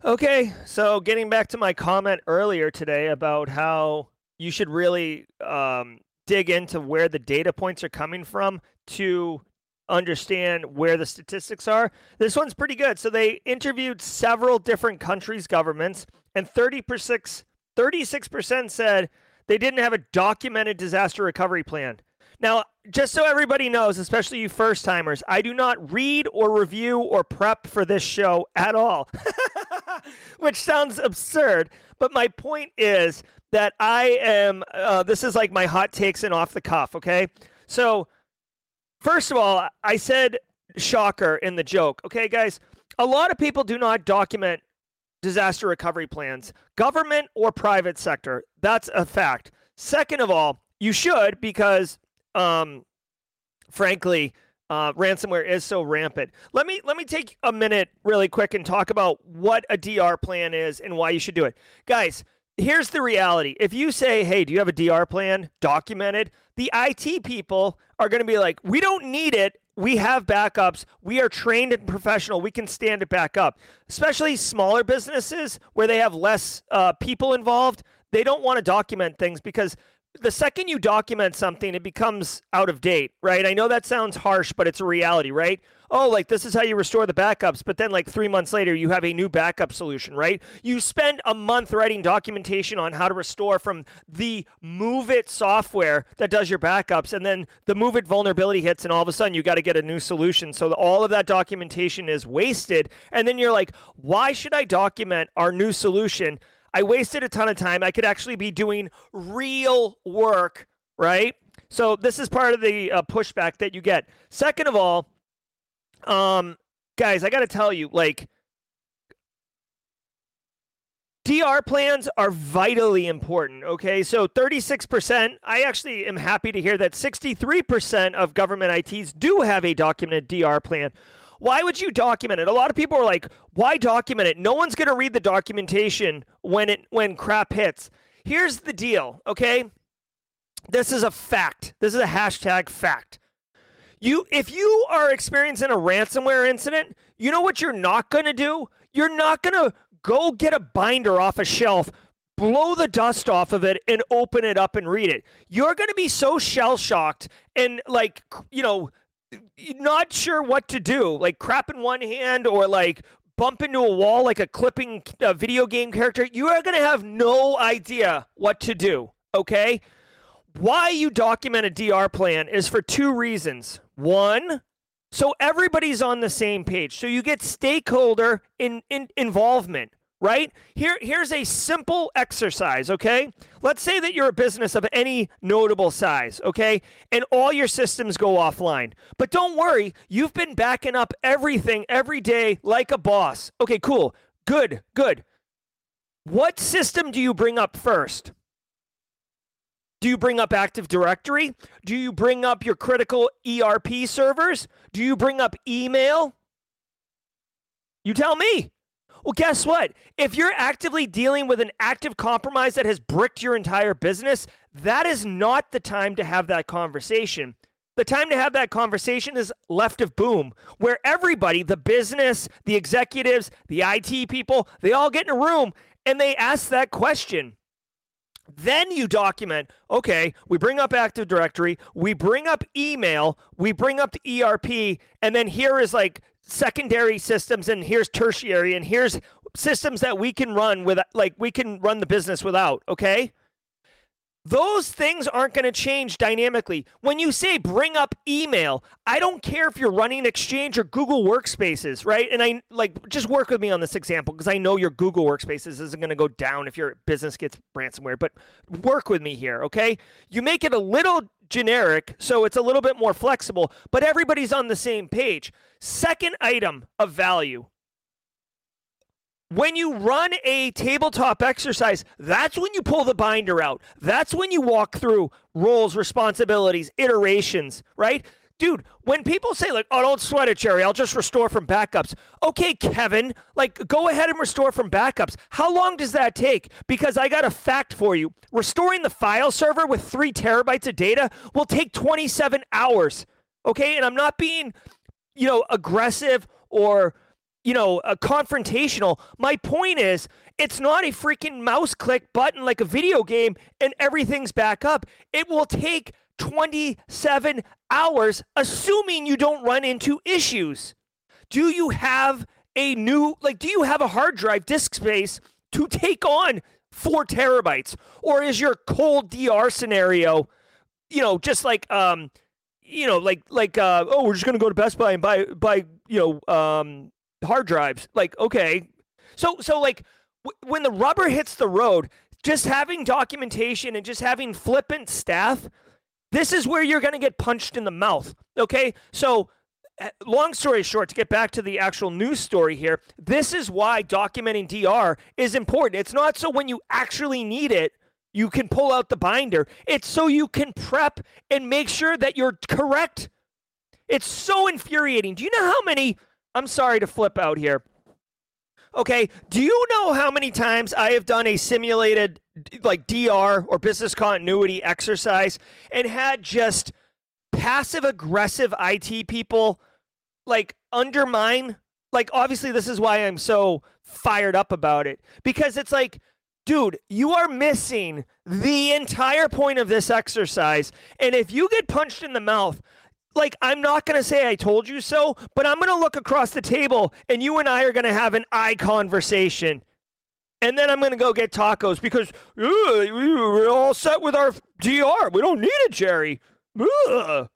Okay, so getting back to my comment earlier today about how you should really um, dig into where the data points are coming from to understand where the statistics are. This one's pretty good. So they interviewed several different countries' governments, and 36, 36% said they didn't have a documented disaster recovery plan. Now, just so everybody knows, especially you first timers, I do not read or review or prep for this show at all, which sounds absurd. But my point is that I am, uh, this is like my hot takes and off the cuff, okay? So, first of all, I said shocker in the joke, okay, guys? A lot of people do not document disaster recovery plans, government or private sector. That's a fact. Second of all, you should because um, frankly, uh, ransomware is so rampant. Let me let me take a minute really quick and talk about what a DR plan is and why you should do it, guys. Here's the reality. If you say, "Hey, do you have a DR plan documented?" The IT people are going to be like, "We don't need it. We have backups. We are trained and professional. We can stand it back up." Especially smaller businesses where they have less uh, people involved, they don't want to document things because the second you document something, it becomes out of date, right? I know that sounds harsh, but it's a reality, right? Oh, like this is how you restore the backups, but then like three months later, you have a new backup solution, right? You spend a month writing documentation on how to restore from the MOVEit software that does your backups, and then the MOVEit vulnerability hits, and all of a sudden you got to get a new solution. So all of that documentation is wasted, and then you're like, why should I document our new solution? I wasted a ton of time. I could actually be doing real work, right? So this is part of the uh, pushback that you get. Second of all, um, guys, I got to tell you, like, DR plans are vitally important. Okay, so 36%. I actually am happy to hear that 63% of government ITs do have a documented DR plan. Why would you document it? A lot of people are like, why document it? No one's going to read the documentation when it when crap hits. Here's the deal, okay? This is a fact. This is a hashtag fact. You if you are experiencing a ransomware incident, you know what you're not going to do? You're not going to go get a binder off a shelf, blow the dust off of it and open it up and read it. You're going to be so shell shocked and like, you know, not sure what to do, like crap in one hand or like bump into a wall like a clipping uh, video game character, you are going to have no idea what to do. Okay. Why you document a DR plan is for two reasons. One, so everybody's on the same page. So you get stakeholder in, in involvement right? Here, here's a simple exercise, okay? Let's say that you're a business of any notable size, okay? And all your systems go offline. But don't worry, you've been backing up everything every day like a boss. Okay, cool. Good, good. What system do you bring up first? Do you bring up Active Directory? Do you bring up your critical ERP servers? Do you bring up email? You tell me. Well, guess what? If you're actively dealing with an active compromise that has bricked your entire business, that is not the time to have that conversation. The time to have that conversation is left of boom, where everybody, the business, the executives, the IT people, they all get in a room and they ask that question. Then you document, okay, we bring up Active Directory, we bring up email, we bring up the ERP, and then here is like secondary systems, and here's tertiary, and here's systems that we can run with, like, we can run the business without, okay? Those things aren't going to change dynamically. When you say bring up email, I don't care if you're running Exchange or Google Workspaces, right? And I like just work with me on this example because I know your Google Workspaces isn't going to go down if your business gets ransomware, but work with me here, okay? You make it a little generic so it's a little bit more flexible, but everybody's on the same page. Second item of value when you run a tabletop exercise, that's when you pull the binder out. That's when you walk through roles, responsibilities, iterations, right? Dude, when people say, like, oh, don't sweat it, Jerry, I'll just restore from backups. Okay, Kevin, like, go ahead and restore from backups. How long does that take? Because I got a fact for you. Restoring the file server with three terabytes of data will take 27 hours. Okay, and I'm not being, you know, aggressive or you know, a confrontational. My point is, it's not a freaking mouse click button like a video game and everything's back up. It will take 27 hours, assuming you don't run into issues. Do you have a new, like, do you have a hard drive disk space to take on four terabytes? Or is your cold DR scenario, you know, just like, um, you know, like, like, uh, oh, we're just to go to Best Buy and buy, buy, you know, um, hard drives. Like, okay. So, so like w- when the rubber hits the road, just having documentation and just having flippant staff, this is where you're going to get punched in the mouth. Okay. So, eh, long story short, to get back to the actual news story here, this is why documenting DR is important. It's not so when you actually need it, you can pull out the binder. It's so you can prep and make sure that you're correct. It's so infuriating. Do you know how many I'm sorry to flip out here. Okay, do you know how many times I have done a simulated like DR or business continuity exercise and had just passive aggressive IT people like undermine? Like obviously this is why I'm so fired up about it. Because it's like dude, you are missing the entire point of this exercise. And if you get punched in the mouth like I'm not going to say I told you so, but I'm going to look across the table and you and I are going to have an eye conversation. And then I'm going to go get tacos because we're all set with our DR. We don't need it, Jerry. Ugh.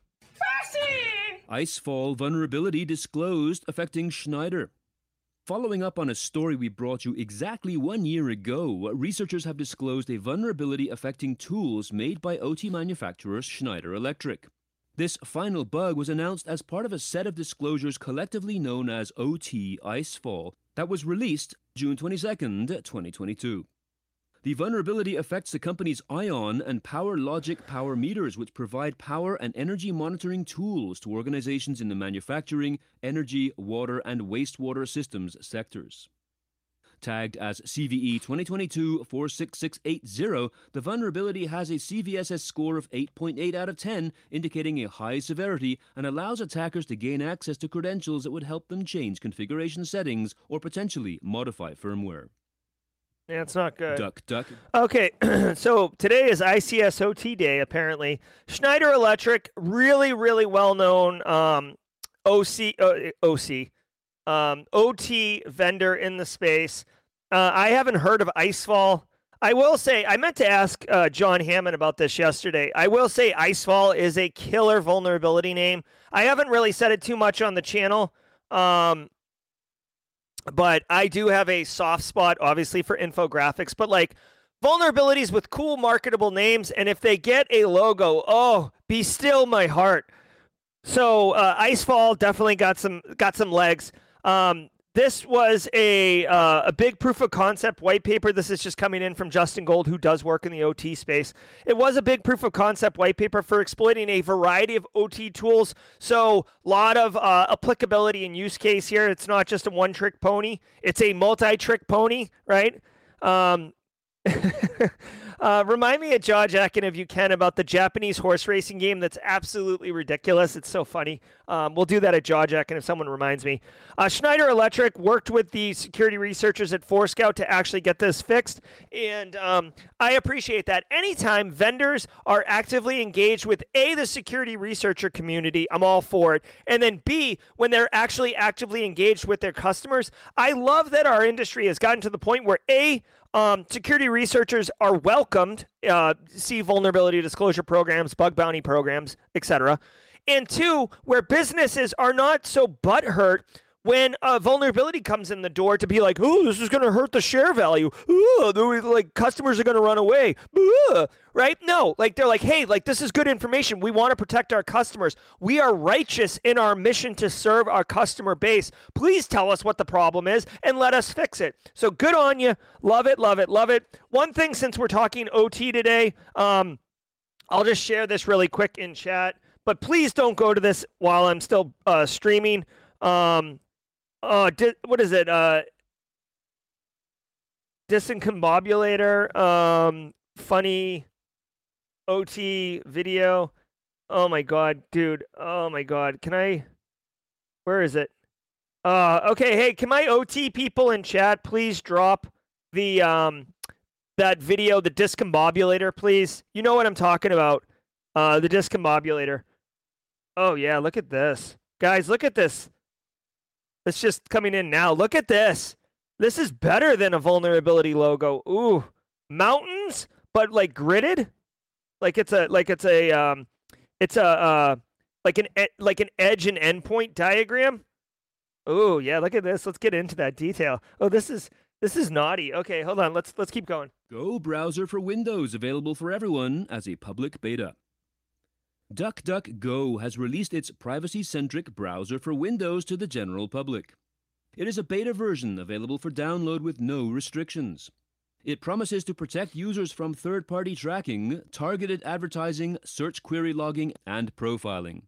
Icefall vulnerability disclosed affecting Schneider. Following up on a story we brought you exactly one year ago, researchers have disclosed a vulnerability affecting tools made by OT manufacturer Schneider Electric. This final bug was announced as part of a set of disclosures collectively known as OT Icefall that was released June 22, 2022. The vulnerability affects the company's ION and PowerLogic power meters, which provide power and energy monitoring tools to organizations in the manufacturing, energy, water, and wastewater systems sectors. Tagged as CVE 2022 46680, the vulnerability has a CVSS score of 8.8 out of 10, indicating a high severity and allows attackers to gain access to credentials that would help them change configuration settings or potentially modify firmware. Yeah, it's not good. Duck, duck. Okay, so today is ICSOT day, apparently. Schneider Electric, really, really well known um, OC, uh, OC, um, OT vendor in the space. Uh, I haven't heard of Icefall. I will say, I meant to ask uh, John Hammond about this yesterday. I will say Icefall is a killer vulnerability name. I haven't really said it too much on the channel, um, but I do have a soft spot, obviously, for infographics. But like vulnerabilities with cool, marketable names, and if they get a logo, oh, be still my heart. So uh, Icefall definitely got some got some legs. Um, this was a uh, a big proof of concept white paper. This is just coming in from Justin Gold, who does work in the OT space. It was a big proof of concept white paper for exploiting a variety of OT tools. So a lot of uh, applicability and use case here. It's not just a one trick pony. It's a multi trick pony, right? Um, Uh, remind me of Jaw Jacking if you can about the Japanese horse racing game that's absolutely ridiculous. It's so funny. Um, we'll do that at Jaw Jacking if someone reminds me. Uh, Schneider Electric worked with the security researchers at Forescout to actually get this fixed, and um, I appreciate that. Anytime vendors are actively engaged with A, the security researcher community, I'm all for it, and then B, when they're actually actively engaged with their customers, I love that our industry has gotten to the point where A, um, security researchers are welcomed. Uh, see vulnerability disclosure programs, bug bounty programs, etc. And two, where businesses are not so butthurt when a vulnerability comes in the door to be like, oh, this is going to hurt the share value. Oh, like customers are going to run away. right? No, like they're like, hey, like this is good information. We want to protect our customers. We are righteous in our mission to serve our customer base. Please tell us what the problem is and let us fix it. So good on you. Love it, love it, love it. One thing since we're talking OT today, um, I'll just share this really quick in chat. But please don't go to this while I'm still uh, streaming. Um, uh, di- what is it? Uh, discombobulator. Um, funny OT video. Oh my god, dude. Oh my god. Can I? Where is it? Uh, okay. Hey, can my OT people in chat please drop the um that video, the discombobulator, please? You know what I'm talking about. Uh, the discombobulator. Oh yeah, look at this, guys. Look at this. It's just coming in now. Look at this. This is better than a vulnerability logo. Ooh, mountains, but like gridded, like it's a like it's a um, it's a uh, like an like an edge and endpoint diagram. Oh yeah, look at this. Let's get into that detail. Oh, this is this is naughty. Okay, hold on. Let's let's keep going. Go browser for Windows available for everyone as a public beta. DuckDuckGo has released its privacy-centric browser for Windows to the general public. It is a beta version available for download with no restrictions. It promises to protect users from third-party tracking, targeted advertising, search query logging, and profiling.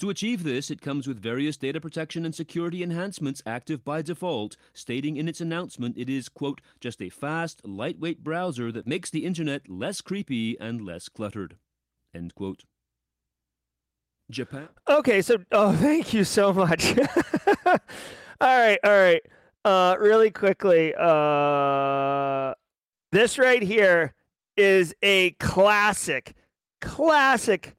To achieve this, it comes with various data protection and security enhancements active by default, stating in its announcement it is, quote, just a fast, lightweight browser that makes the internet less creepy and less cluttered, end quote. Japan. Okay, so oh, thank you so much. all right, all right. Uh, really quickly, uh, this right here is a classic, classic.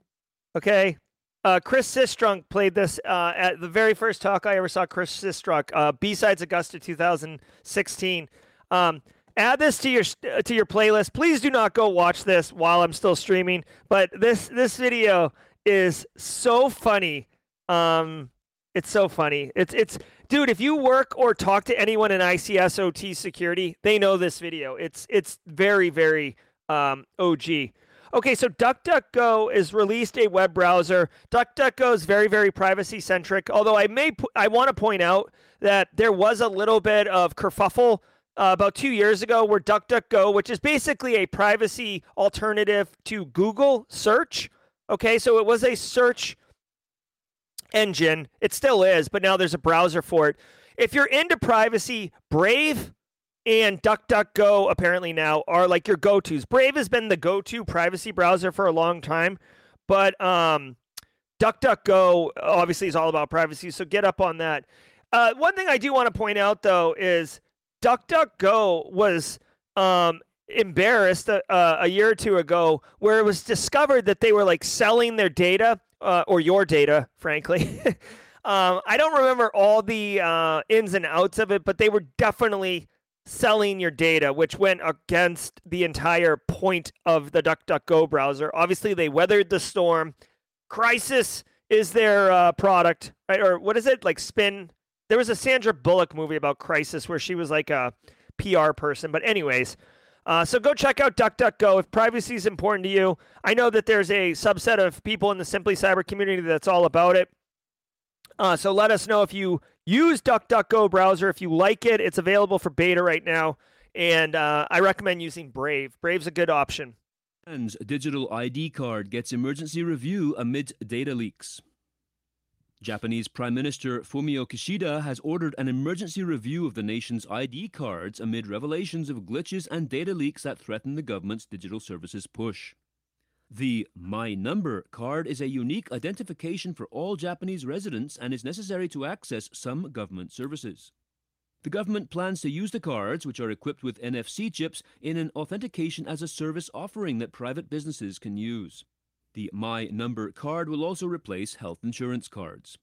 Okay, uh, Chris Sistrunk played this uh, at the very first talk I ever saw. Chris Sistrunk, uh, B-sides Augusta 2016. Um, add this to your to your playlist. Please do not go watch this while I'm still streaming. But this this video is so funny. Um, it's so funny. It's it's dude. If you work or talk to anyone in ICS OT security, they know this video. It's it's very very um, OG. Okay, so DuckDuckGo is released a web browser. DuckDuckGo is very very privacy centric. Although I may I want to point out that there was a little bit of kerfuffle uh, about two years ago where DuckDuckGo, which is basically a privacy alternative to Google search, Okay, so it was a search engine. It still is, but now there's a browser for it. If you're into privacy, Brave and DuckDuckGo apparently now are like your go-tos. Brave has been the go-to privacy browser for a long time, but um, DuckDuckGo obviously is all about privacy, so get up on that. Uh, one thing I do want to point out though is DuckDuckGo was um, embarrassed uh, a year or two ago where it was discovered that they were like selling their data uh, or your data, frankly. um, I don't remember all the uh, ins and outs of it, but they were definitely selling your data, which went against the entire point of the DuckDuckGo browser. Obviously, they weathered the storm. Crisis is their uh, product, right? Or what is it like? Spin. There was a Sandra Bullock movie about Crisis where she was like a PR person, but anyways. Uh, so go check out DuckDuckGo if privacy is important to you. I know that there's a subset of people in the Simply Cyber community that's all about it. Uh, so let us know if you use DuckDuckGo browser if you like it. It's available for beta right now, and uh, I recommend using Brave. Brave's a good option. Digital ID card gets emergency review amid data leaks. Japanese Prime Minister Fumio Kishida has ordered an emergency review of the nation's ID cards amid revelations of glitches and data leaks that threaten the government's digital services push. The My Number card is a unique identification for all Japanese residents and is necessary to access some government services. The government plans to use the cards, which are equipped with NFC chips, in an authentication as a service offering that private businesses can use. The My Number card will also replace health insurance cards.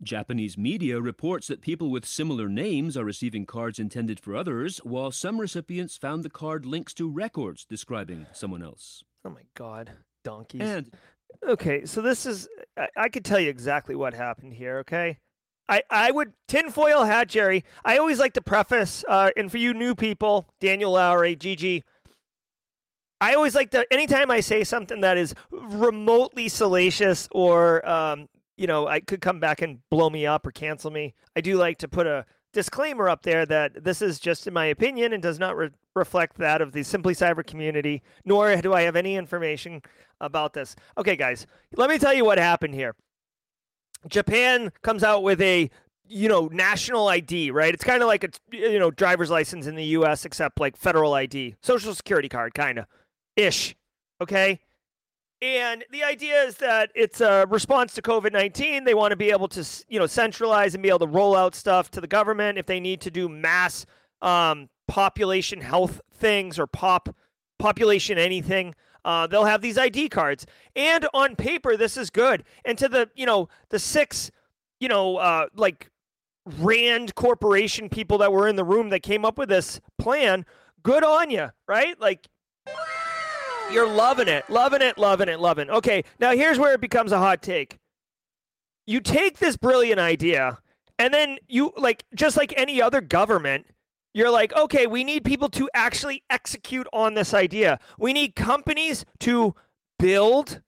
Japanese media reports that people with similar names are receiving cards intended for others, while some recipients found the card links to records describing someone else. Oh my God, donkeys. And Okay, so this is I, I could tell you exactly what happened here, okay? I, I would tinfoil hat, Jerry. I always like to preface, uh, and for you new people, Daniel Lowry, Gigi, I always like to anytime I say something that is remotely salacious or um, you know, I could come back and blow me up or cancel me. I do like to put a disclaimer up there that this is just in my opinion and does not re- reflect that of the Simply Cyber community, nor do I have any information about this. Okay, guys, let me tell you what happened here. Japan comes out with a you know national ID, right? It's kind of like a you know driver's license in the U.S. except like federal ID, social security card, kind of ish. Okay, and the idea is that it's a response to COVID 19. They want to be able to, you know, centralize and be able to roll out stuff to the government if they need to do mass um, population health things or pop population anything. Uh, they'll have these ID cards, and on paper, this is good. And to the, you know, the six, you know, uh, like Rand Corporation people that were in the room that came up with this plan, good on you, right? Like you're loving it, loving it, loving it, loving. Okay, now here's where it becomes a hot take. You take this brilliant idea, and then you like just like any other government, you're like, okay, we need people to actually execute on this idea. We need companies to build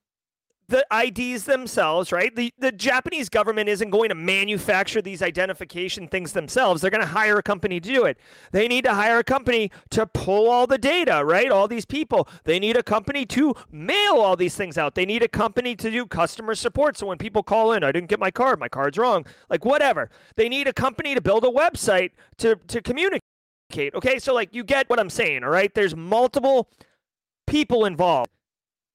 the IDs themselves, right? The the Japanese government isn't going to manufacture these identification things themselves. They're going to hire a company to do it. They need to hire a company to pull all the data, right? All these people. They need a company to mail all these things out. They need a company to do customer support. So when people call in, I didn't get my card, my card's wrong. Like whatever. They need a company to build a website to to communicate. Okay? So like you get what I'm saying, all right? There's multiple people involved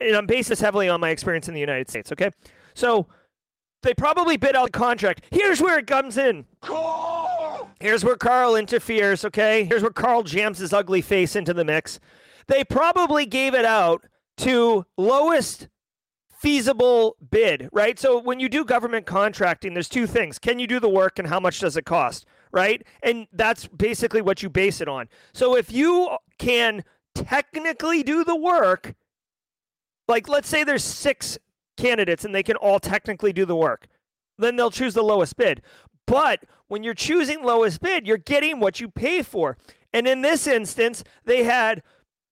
and I'm based this heavily on my experience in the United States. Okay, so they probably bid out the contract. Here's where it comes in. Here's where Carl interferes. Okay, here's where Carl jams his ugly face into the mix. They probably gave it out to lowest feasible bid, right? So when you do government contracting, there's two things: can you do the work, and how much does it cost, right? And that's basically what you base it on. So if you can technically do the work like let's say there's six candidates and they can all technically do the work. Then they'll choose the lowest bid. But when you're choosing lowest bid you're getting what you pay for. And in this instance they had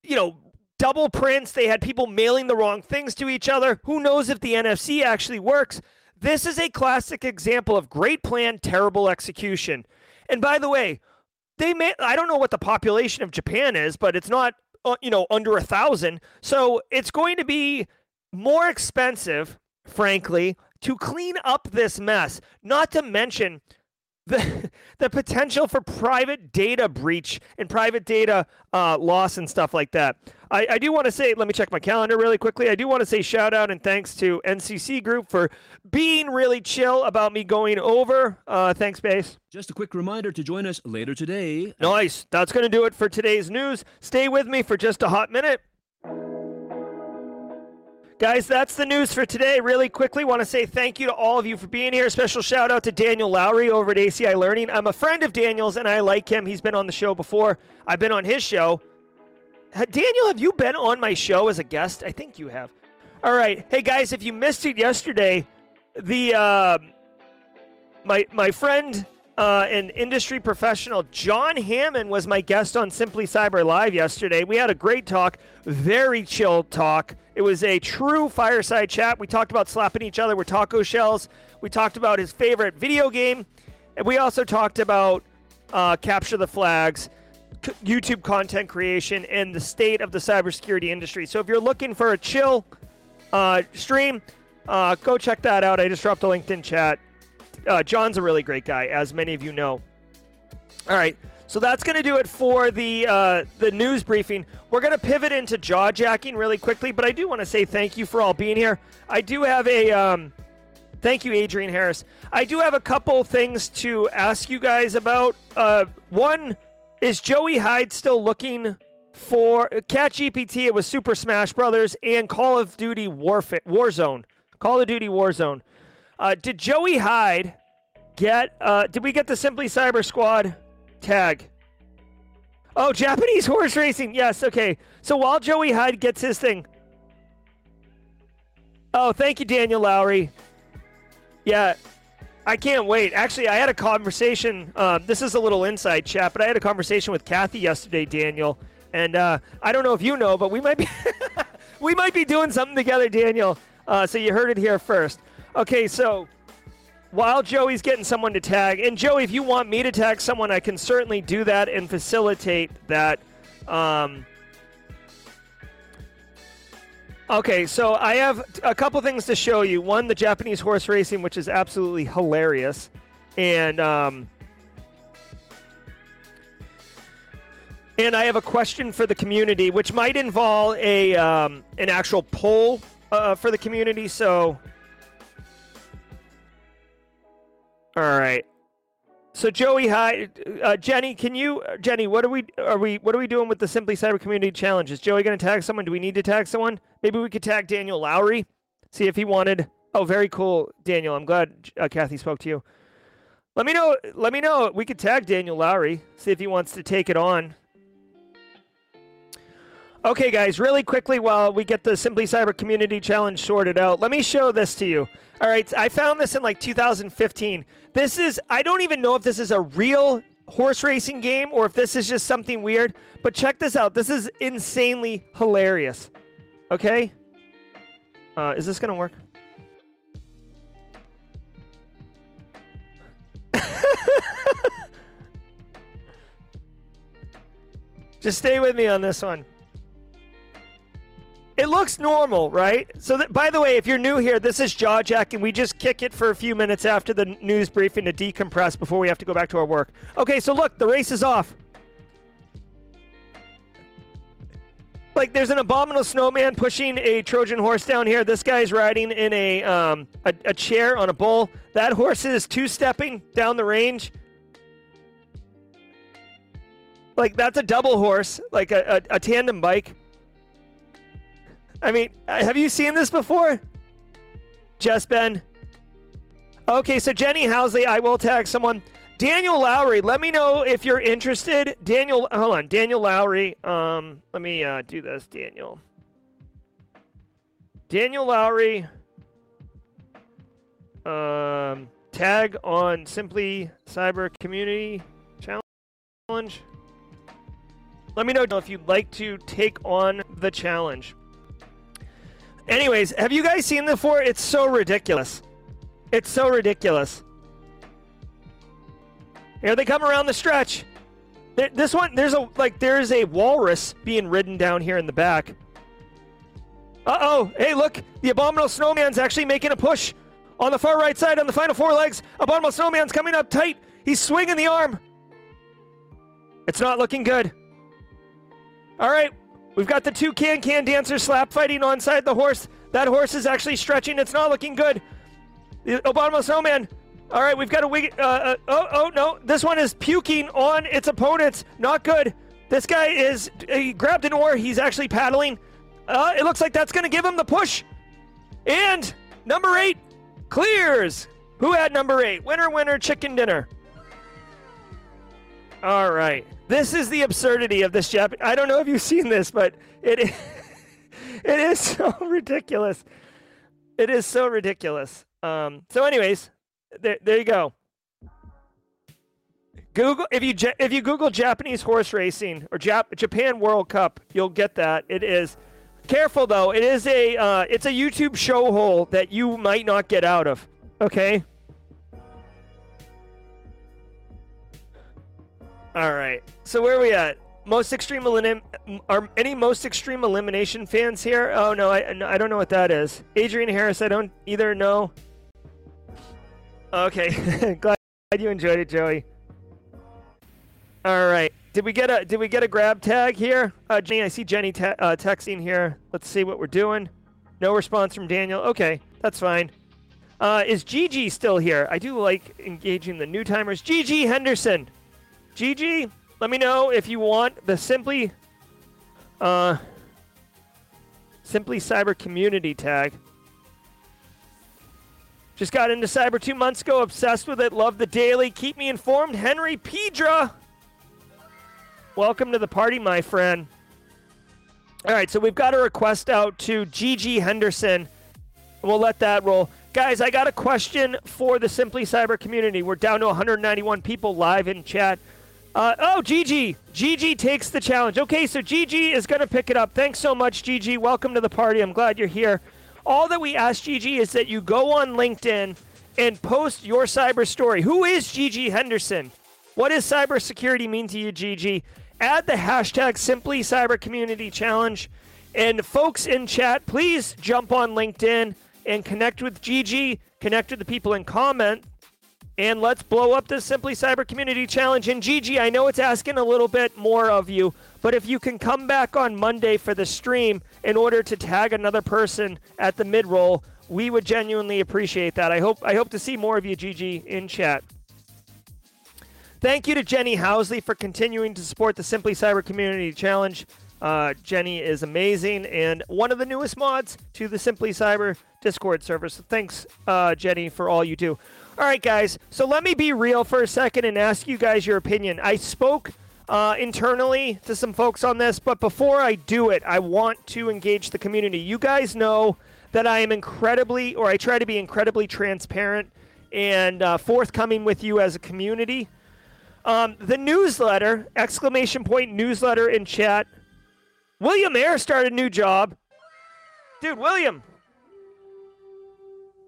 you know double prints. They had people mailing the wrong things to each other. Who knows if the nfc actually works? This is a classic example of great plan terrible execution. And by the way they may i don't know what the population of japan is but it's not uh, you know, under a thousand. So it's going to be more expensive, frankly, to clean up this mess. Not to mention the the potential for private data breach and private data uh, loss and stuff like that. I, I do want to say, let me check my calendar really quickly. I do want to say shout out and thanks to NCC Group for being really chill about me going over. Uh, thanks, Base. Just a quick reminder to join us later today. Nice. That's going to do it for today's news. Stay with me for just a hot minute. Guys, that's the news for today. Really quickly, want to say thank you to all of you for being here. Special shout out to Daniel Lowry over at ACI Learning. I'm a friend of Daniel's and I like him. He's been on the show before. I've been on his show. Daniel, have you been on my show as a guest? I think you have. All right. Hey guys, if you missed it yesterday, the uh, my my friend uh, and industry professional John Hammond was my guest on Simply Cyber Live yesterday. We had a great talk, very chill talk. It was a true fireside chat. We talked about slapping each other with taco shells. We talked about his favorite video game, And we also talked about uh, capture the flags, YouTube content creation, and the state of the cybersecurity industry. So if you're looking for a chill uh, stream, uh, go check that out. I just dropped a LinkedIn chat. Uh, John's a really great guy, as many of you know. All right, so that's going to do it for the uh, the news briefing. We're going to pivot into jaw jacking really quickly, but I do want to say thank you for all being here. I do have a um, thank you, Adrian Harris. I do have a couple things to ask you guys about. Uh, one is Joey Hyde still looking for Cat GPT? It was Super Smash Brothers and Call of Duty Warfare Warzone. Call of Duty Warzone. Uh, did Joey Hyde get? Uh, did we get the Simply Cyber Squad tag? Oh, Japanese horse racing. Yes. Okay. So while Joey Hyde gets his thing. Oh, thank you, Daniel Lowry. Yeah, I can't wait. Actually, I had a conversation. Um, this is a little inside chat, but I had a conversation with Kathy yesterday, Daniel, and uh, I don't know if you know, but we might be we might be doing something together, Daniel. Uh, so you heard it here first. Okay, so while Joey's getting someone to tag, and Joey, if you want me to tag someone, I can certainly do that and facilitate that. Um, okay, so I have a couple things to show you. One, the Japanese horse racing, which is absolutely hilarious, and um, and I have a question for the community, which might involve a um, an actual poll uh, for the community. So, all right. So Joey, hi, uh, Jenny. Can you, Jenny? What are we? Are we? What are we doing with the Simply Cyber Community Challenge? Is Joey going to tag someone? Do we need to tag someone? Maybe we could tag Daniel Lowry. See if he wanted. Oh, very cool, Daniel. I'm glad uh, Kathy spoke to you. Let me know. Let me know. We could tag Daniel Lowry. See if he wants to take it on. Okay, guys, really quickly while we get the Simply Cyber Community Challenge sorted out, let me show this to you. All right, I found this in like 2015. This is, I don't even know if this is a real horse racing game or if this is just something weird, but check this out. This is insanely hilarious. Okay? Uh, is this going to work? just stay with me on this one. It looks normal, right? So, by the way, if you're new here, this is Jaw Jack, and we just kick it for a few minutes after the news briefing to decompress before we have to go back to our work. Okay, so look, the race is off. Like, there's an abominable snowman pushing a Trojan horse down here. This guy's riding in a um, a, a chair on a bull. That horse is two stepping down the range. Like, that's a double horse, like a, a, a tandem bike. I mean, uh, have you seen this before? Just Ben. Okay, so Jenny Housley, I will tag someone. Daniel Lowry, let me know if you're interested. Daniel, hold on, Daniel Lowry. Um, let me uh, do this, Daniel. Daniel Lowry. Um, tag on Simply Cyber Community Challenge. Let me know if you'd like to take on the challenge. Anyways, have you guys seen the four? It's so ridiculous. It's so ridiculous. Here they come around the stretch. This one, there's a like there's a walrus being ridden down here in the back. Uh oh! Hey, look, the abominable snowman's actually making a push on the far right side on the final four legs. Abominable snowman's coming up tight. He's swinging the arm. It's not looking good. All right, We've got the two can can dancers slap fighting on side the horse. That horse is actually stretching. It's not looking good. The Obama Snowman. All right, we've got a wig. Uh, uh, oh, oh no! This one is puking on its opponents. Not good. This guy is. He grabbed an oar. He's actually paddling. Uh, it looks like that's going to give him the push. And number eight clears. Who had number eight? Winner, winner, chicken dinner. All right. This is the absurdity of this Jap. I don't know if you've seen this, but it is, it is so ridiculous. It is so ridiculous. Um, so, anyways, there, there you go. Google if you if you Google Japanese horse racing or Jap- Japan World Cup, you'll get that. It is careful though. It is a uh, it's a YouTube show hole that you might not get out of. Okay. All right. So where are we at? Most extreme elim- are any most extreme elimination fans here? Oh no, I I don't know what that is. Adrian Harris, I don't either know. Okay, glad you enjoyed it, Joey. All right. Did we get a Did we get a grab tag here? Uh, Jenny, I see Jenny te- uh, texting here. Let's see what we're doing. No response from Daniel. Okay, that's fine. Uh, is Gigi still here? I do like engaging the new timers. Gigi Henderson. Gigi, let me know if you want the simply, uh, simply cyber community tag. Just got into cyber two months ago. Obsessed with it. Love the daily. Keep me informed. Henry Pedra. Welcome to the party, my friend. All right, so we've got a request out to Gigi Henderson. We'll let that roll. Guys, I got a question for the Simply Cyber community. We're down to 191 people live in chat. Uh, oh, Gigi. Gigi takes the challenge. Okay, so Gigi is going to pick it up. Thanks so much, Gigi. Welcome to the party. I'm glad you're here. All that we ask, Gigi, is that you go on LinkedIn and post your cyber story. Who is Gigi Henderson? What does cybersecurity mean to you, Gigi? Add the hashtag Simply Cyber Community Challenge. And folks in chat, please jump on LinkedIn and connect with Gigi, connect with the people in comment, and let's blow up the Simply Cyber Community Challenge. And Gigi, I know it's asking a little bit more of you, but if you can come back on Monday for the stream in order to tag another person at the mid roll, we would genuinely appreciate that. I hope I hope to see more of you, Gigi, in chat. Thank you to Jenny Housley for continuing to support the Simply Cyber Community Challenge. Uh, Jenny is amazing and one of the newest mods to the Simply Cyber Discord server. So thanks, uh, Jenny, for all you do. All right, guys. So let me be real for a second and ask you guys your opinion. I spoke uh, internally to some folks on this, but before I do it, I want to engage the community. You guys know that I am incredibly, or I try to be incredibly transparent and uh, forthcoming with you as a community. Um, the newsletter, exclamation point newsletter in chat. William Air started a new job. Dude, William.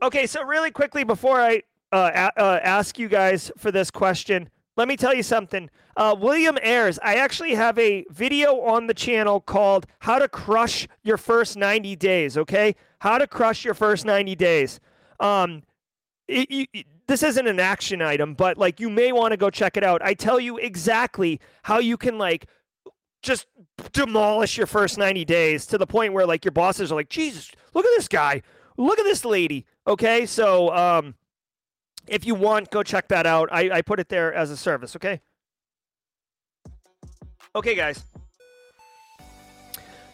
Okay, so really quickly before I uh, a- uh, ask you guys for this question, let me tell you something. Uh, William Ayers, I actually have a video on the channel called How to Crush Your First 90 Days, okay? How to Crush Your First 90 Days. Um, it, you, it- this isn't an action item, but like you may want to go check it out. I tell you exactly how you can like just demolish your first 90 days to the point where like your bosses are like, Jesus, look at this guy. Look at this lady. Okay. So, um, if you want, go check that out. I, I put it there as a service. Okay. Okay, guys.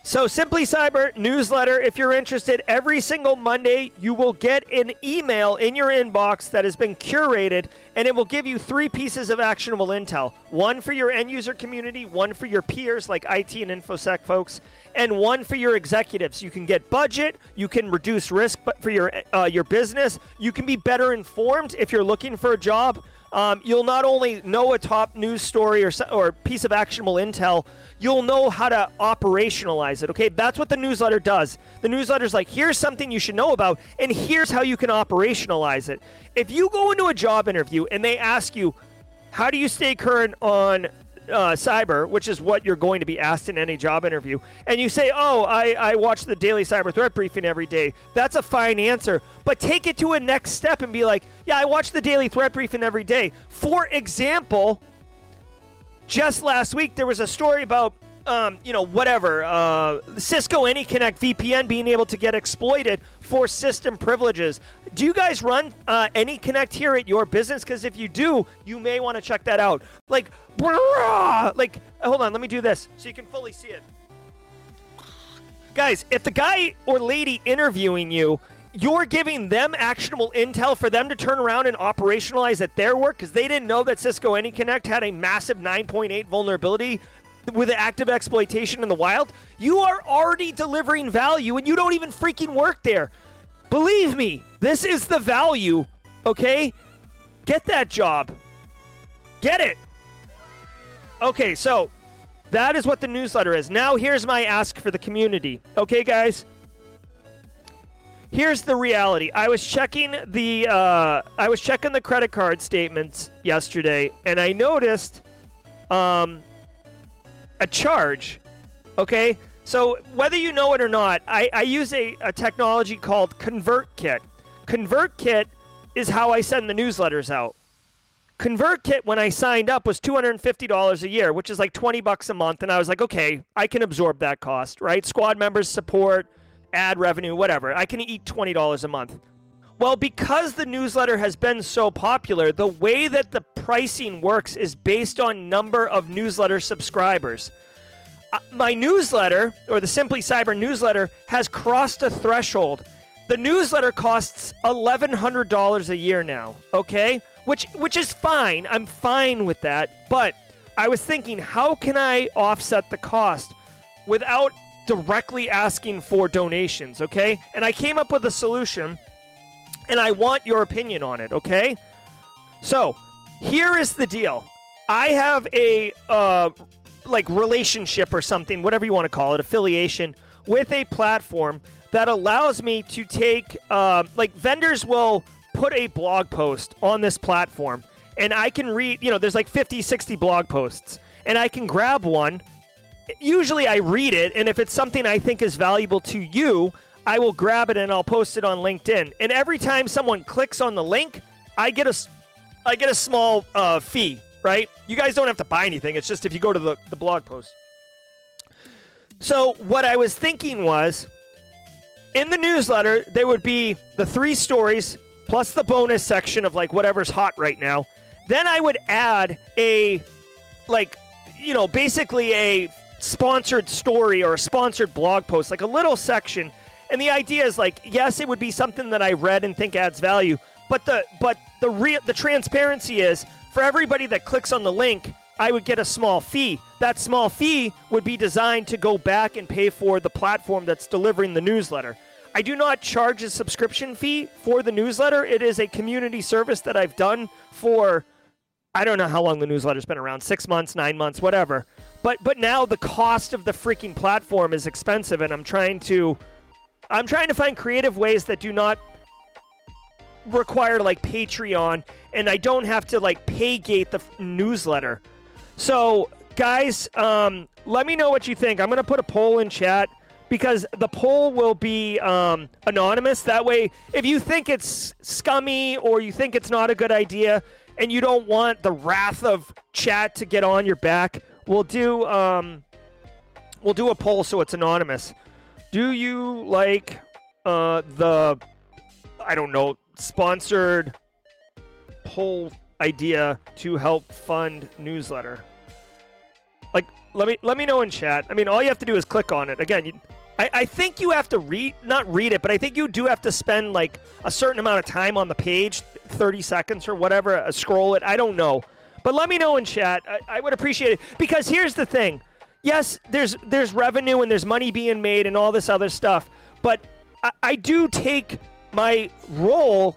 So, Simply Cyber newsletter, if you're interested, every single Monday you will get an email in your inbox that has been curated and it will give you three pieces of actionable intel one for your end user community, one for your peers like IT and InfoSec folks, and one for your executives. You can get budget, you can reduce risk for your, uh, your business, you can be better informed if you're looking for a job. Um, you'll not only know a top news story or, or piece of actionable intel, you'll know how to operationalize it. Okay, that's what the newsletter does. The newsletter's like, here's something you should know about, and here's how you can operationalize it. If you go into a job interview and they ask you, how do you stay current on uh, cyber, which is what you're going to be asked in any job interview, and you say, "Oh, I, I watch the daily cyber threat briefing every day," that's a fine answer. But take it to a next step and be like, "Yeah, I watch the daily threat briefing every day." For example, just last week there was a story about um, you know whatever uh, Cisco AnyConnect VPN being able to get exploited for system privileges. Do you guys run uh, AnyConnect here at your business? Because if you do, you may want to check that out. Like, brah, like hold on, let me do this so you can fully see it. Guys, if the guy or lady interviewing you, you're giving them actionable intel for them to turn around and operationalize at their work because they didn't know that Cisco AnyConnect had a massive 9.8 vulnerability with active exploitation in the wild. You are already delivering value and you don't even freaking work there. Believe me, this is the value, okay? Get that job. Get it. Okay, so that is what the newsletter is. Now, here's my ask for the community. Okay, guys? Here's the reality. I was checking the uh, I was checking the credit card statements yesterday, and I noticed um, a charge. Okay, so whether you know it or not, I, I use a, a technology called ConvertKit. ConvertKit is how I send the newsletters out. ConvertKit, when I signed up, was $250 a year, which is like 20 bucks a month. And I was like, okay, I can absorb that cost, right? Squad members support, ad revenue, whatever. I can eat $20 a month. Well, because the newsletter has been so popular, the way that the pricing works is based on number of newsletter subscribers. Uh, my newsletter, or the Simply Cyber newsletter, has crossed a threshold. The newsletter costs $1,100 a year now, okay? Which, which is fine. I'm fine with that. But I was thinking, how can I offset the cost without directly asking for donations, okay? And I came up with a solution, and I want your opinion on it, okay? So, here is the deal. I have a uh, like relationship or something, whatever you want to call it, affiliation with a platform that allows me to take uh, like vendors will put a blog post on this platform and I can read, you know, there's like 50, 60 blog posts and I can grab one usually I read it, and if it's something I think is valuable to you, I will grab it and I'll post it on LinkedIn. And every time someone clicks on the link, I get a, I get a small uh, fee, right? You guys don't have to buy anything. It's just if you go to the, the blog post. So what I was thinking was, in the newsletter, there would be the three stories plus the bonus section of like whatever's hot right now. Then I would add a, like, you know, basically a sponsored story or a sponsored blog post, like a little section. And the idea is like, yes, it would be something that I read and think adds value, but the but the real the transparency is for everybody that clicks on the link, I would get a small fee. That small fee would be designed to go back and pay for the platform that's delivering the newsletter. I do not charge a subscription fee for the newsletter. It is a community service that I've done for I don't know how long the newsletter's been around, 6 months, 9 months, whatever. But but now the cost of the freaking platform is expensive, and I'm trying to I'm trying to find creative ways that do not require like Patreon, and I don't have to like pay gate the f- newsletter. So guys, um, let me know what you think. I'm gonna put a poll in chat because the poll will be um, anonymous. That way, if you think it's scummy or you think it's not a good idea, and you don't want the wrath of chat to get on your back, we'll do um, we'll do a poll so it's anonymous. Do you like uh, the I don't know sponsored poll idea to help fund newsletter? Like, let me let me know in chat. I mean, all you have to do is click on it. Again, you, I, I think you have to read not read it, but I think you do have to spend like a certain amount of time on the page, thirty seconds or whatever, uh, scroll it. I don't know. But let me know in chat. I, I would appreciate it because here's the thing. Yes, there's there's revenue and there's money being made and all this other stuff, but I, I do take my role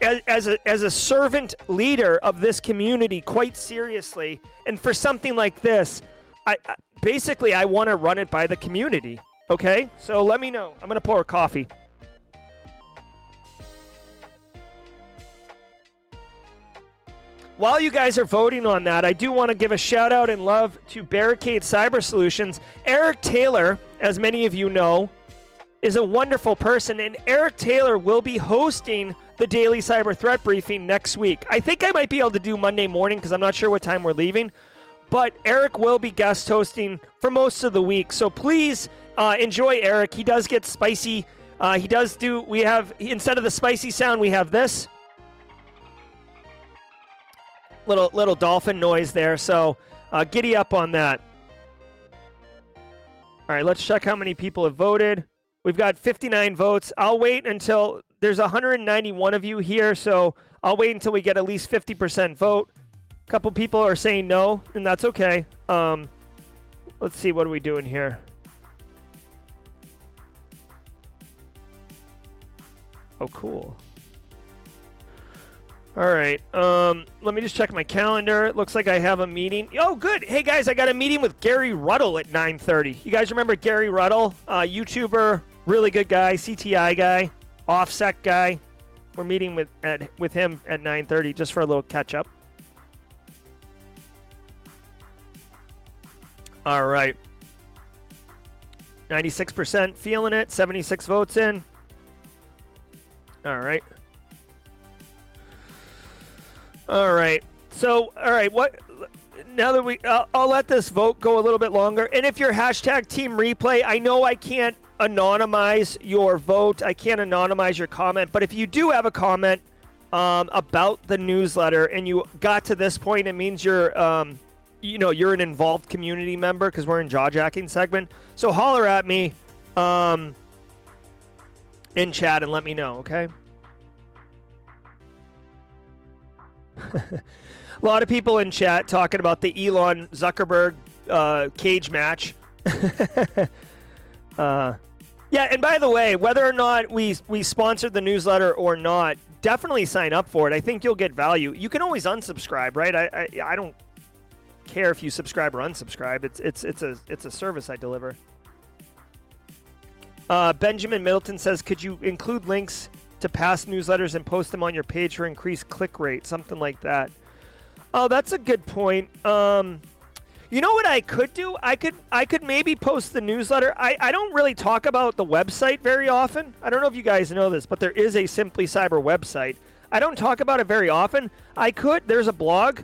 as, as a as a servant leader of this community quite seriously. And for something like this, I, I basically I want to run it by the community. Okay, so let me know. I'm gonna pour a coffee. While you guys are voting on that, I do want to give a shout out and love to Barricade Cyber Solutions. Eric Taylor, as many of you know, is a wonderful person, and Eric Taylor will be hosting the daily cyber threat briefing next week. I think I might be able to do Monday morning because I'm not sure what time we're leaving, but Eric will be guest hosting for most of the week. So please uh, enjoy Eric. He does get spicy. Uh, he does do. We have instead of the spicy sound, we have this little little dolphin noise there. So uh, giddy up on that. All right, let's check how many people have voted. We've got 59 votes. I'll wait until there's 191 of you here, so I'll wait until we get at least 50% vote. A couple people are saying no, and that's okay. Um, let's see, what are we doing here? Oh, cool. All right. Um, let me just check my calendar. It looks like I have a meeting. Oh, good. Hey guys, I got a meeting with Gary Ruddell at 9:30. You guys remember Gary Ruddell, uh, YouTuber, really good guy, CTI guy, offset guy. We're meeting with at, with him at 9:30 just for a little catch up. All right. 96% feeling it, 76 votes in. All right. All right. So, all right, what now that we I'll let this vote go a little bit longer. And if you're hashtag team replay, I know I can't anonymize your vote. I can't anonymize your comment, but if you do have a comment um, about the newsletter and you got to this point, it means you're um, you know you're an involved community member because we're in jaw jacking segment. So holler at me um, in chat and let me know. Okay. a lot of people in chat talking about the Elon Zuckerberg uh, cage match. uh, yeah, and by the way, whether or not we we sponsored the newsletter or not, definitely sign up for it. I think you'll get value. You can always unsubscribe, right? I I, I don't care if you subscribe or unsubscribe. It's it's it's a it's a service I deliver. Uh, Benjamin Middleton says, could you include links to past newsletters and post them on your page for increased click rate, something like that? Oh, that's a good point. Um, you know what I could do? I could I could maybe post the newsletter. I, I don't really talk about the website very often. I don't know if you guys know this, but there is a Simply Cyber website. I don't talk about it very often. I could there's a blog.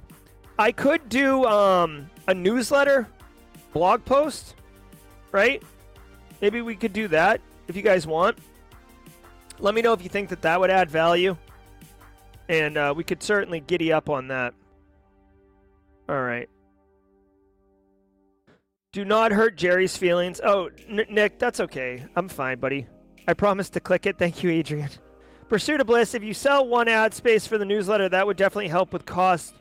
I could do um, a newsletter blog post, right? Maybe we could do that if you guys want. Let me know if you think that that would add value. And uh, we could certainly giddy up on that. All right. Do not hurt Jerry's feelings. Oh, N- Nick, that's okay. I'm fine, buddy. I promise to click it. Thank you, Adrian. Pursuit of Bliss, if you sell one ad space for the newsletter, that would definitely help with cost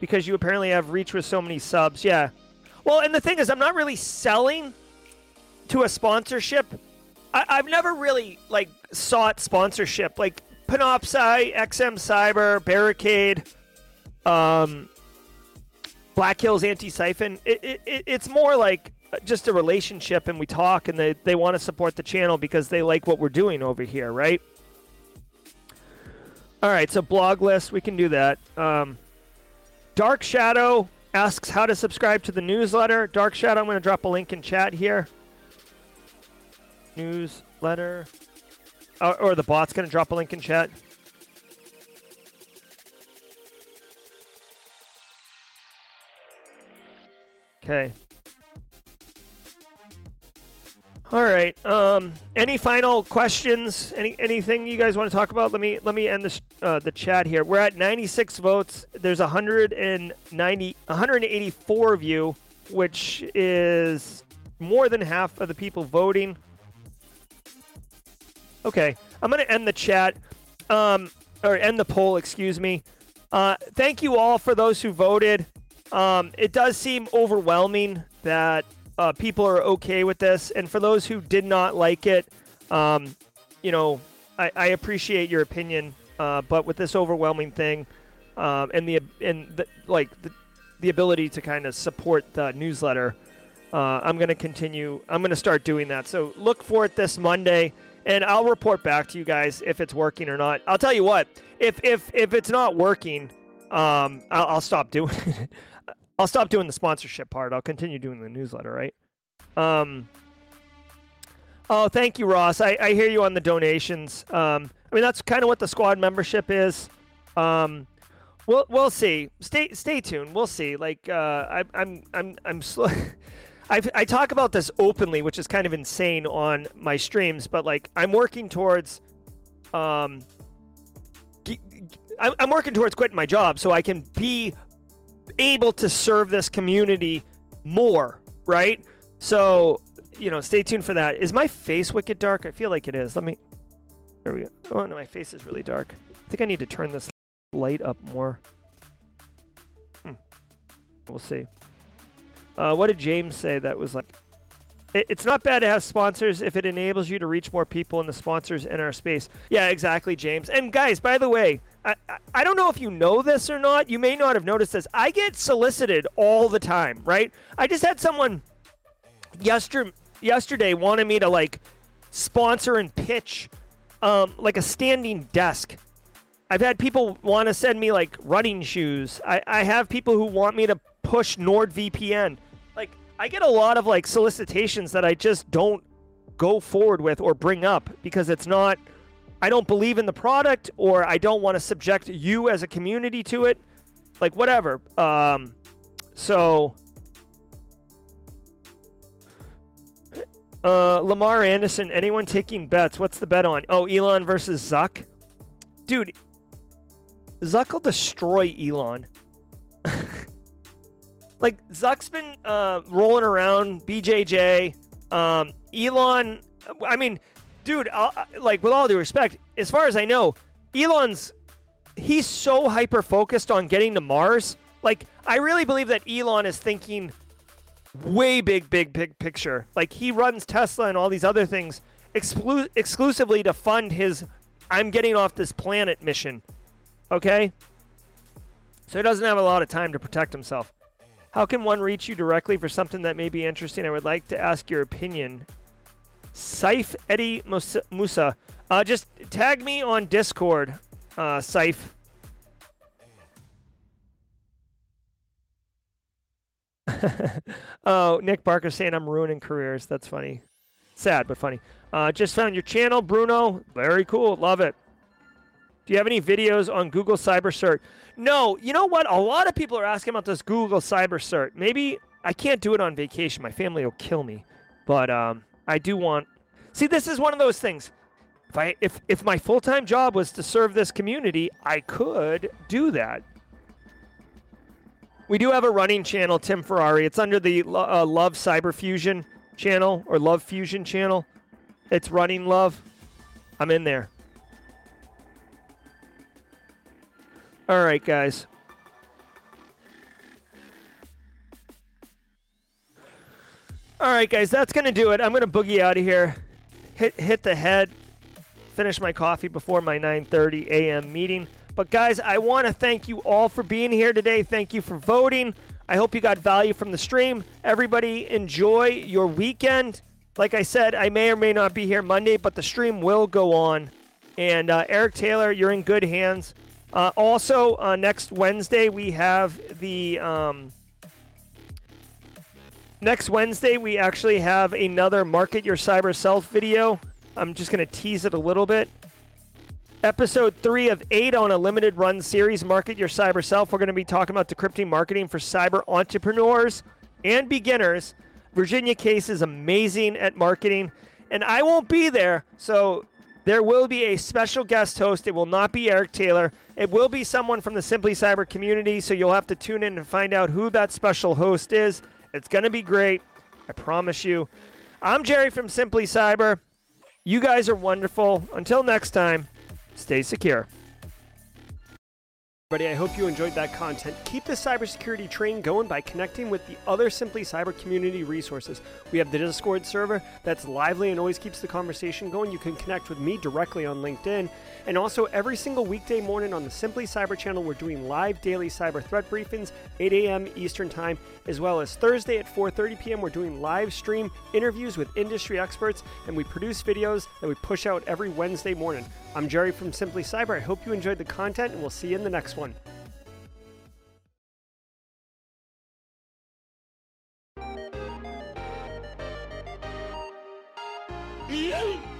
because you apparently have reach with so many subs. Yeah. Well, and the thing is, I'm not really selling to a sponsorship. I- I've never really like sought sponsorship. Like Panoptcy, XM Cyber, Barricade, um, Black Hills Antisyphon. It, it, it, it's more like just a relationship, and we talk, and they, they want to support the channel because they like what we're doing over here, right? All right, so blog list, we can do that. Um, Dark Shadow asks how to subscribe to the newsletter. Dark Shadow, I'm going to drop a link in chat here. Newsletter. Or, or the bot's going to drop a link in chat. Okay. All right. Um, any final questions? Any anything you guys want to talk about? Let me let me end this uh, the chat here. We're at 96 votes. There's 190 184 of you, which is more than half of the people voting. Okay, I'm gonna end the chat, um, or end the poll. Excuse me. Uh, thank you all for those who voted. Um, it does seem overwhelming that uh, people are okay with this, and for those who did not like it, um, you know, I, I, appreciate your opinion. Uh, but with this overwhelming thing, um, and the and the, like the, the ability to kind of support the newsletter, uh, I'm going to continue. I'm going to start doing that. So look for it this Monday and I'll report back to you guys if it's working or not. I'll tell you what, if if if it's not working, um, I'll, I'll stop doing it. I'll stop doing the sponsorship part. I'll continue doing the newsletter, right? Um. Oh, thank you, Ross. I, I hear you on the donations. Um, I mean that's kind of what the squad membership is. Um, we'll we'll see. Stay stay tuned. We'll see. Like uh, I, I'm I'm I'm slow. I, I talk about this openly, which is kind of insane on my streams, but like I'm working towards, um, I'm working towards quitting my job so I can be able to serve this community more, right? So, you know, stay tuned for that. Is my face wicked dark? I feel like it is. Let me. There we go. Oh no, my face is really dark. I think I need to turn this light up more. Hmm. We'll see. Uh, what did James say that was like? It, it's not bad to have sponsors if it enables you to reach more people and the sponsors in our space. Yeah, exactly, James. And guys, by the way, I, I, I don't know if you know this or not. You may not have noticed this. I get solicited all the time, right? I just had someone yesterday yesterday wanted me to like sponsor and pitch um, like a standing desk. I've had people want to send me like running shoes. I, I have people who want me to push NordVPN. Like I get a lot of like solicitations that I just don't go forward with or bring up because it's not I don't believe in the product or I don't want to subject you as a community to it. Like whatever. Um so uh Lamar Anderson, anyone taking bets? What's the bet on? Oh, Elon versus Zuck. Dude, Zuck will destroy Elon. like Zuck's been uh, rolling around BJJ. Um, Elon, I mean, dude, uh, like with all due respect, as far as I know, Elon's he's so hyper focused on getting to Mars. Like, I really believe that Elon is thinking way big, big, big picture. Like, he runs Tesla and all these other things exclu- exclusively to fund his I'm getting off this planet mission. Okay? So he doesn't have a lot of time to protect himself. How can one reach you directly for something that may be interesting? I would like to ask your opinion. Saif Eddie Musa. Uh, just tag me on Discord, uh, Saif. oh, Nick Barker saying I'm ruining careers. That's funny. Sad, but funny. Uh, just found your channel, Bruno. Very cool. Love it. Do you have any videos on Google Cyber Cert? No, you know what? A lot of people are asking about this Google Cyber Cert. Maybe I can't do it on vacation. My family will kill me. But um, I do want. See, this is one of those things. If I if if my full time job was to serve this community, I could do that. We do have a running channel, Tim Ferrari. It's under the uh, Love Cyber Fusion channel or Love Fusion channel. It's running love. I'm in there. All right, guys. All right, guys, that's going to do it. I'm going to boogie out of here. Hit hit the head. Finish my coffee before my 9:30 a.m. meeting. But guys, I want to thank you all for being here today. Thank you for voting. I hope you got value from the stream. Everybody enjoy your weekend. Like I said, I may or may not be here Monday, but the stream will go on. And uh, Eric Taylor, you're in good hands. Uh, also, uh, next Wednesday, we have the. Um, next Wednesday, we actually have another Market Your Cyber Self video. I'm just going to tease it a little bit. Episode three of eight on a limited run series, Market Your Cyber Self. We're going to be talking about decrypting marketing for cyber entrepreneurs and beginners. Virginia Case is amazing at marketing, and I won't be there, so there will be a special guest host. It will not be Eric Taylor. It will be someone from the Simply Cyber community, so you'll have to tune in and find out who that special host is. It's going to be great. I promise you. I'm Jerry from Simply Cyber. You guys are wonderful. Until next time, stay secure. Everybody, I hope you enjoyed that content. Keep the cybersecurity train going by connecting with the other Simply Cyber community resources. We have the Discord server that's lively and always keeps the conversation going. You can connect with me directly on LinkedIn. And also, every single weekday morning on the Simply Cyber channel, we're doing live daily cyber threat briefings, 8 a.m. Eastern Time, as well as Thursday at 4:30 p.m. We're doing live stream interviews with industry experts, and we produce videos that we push out every Wednesday morning. I'm Jerry from Simply Cyber. I hope you enjoyed the content, and we'll see you in the next one. Yeah.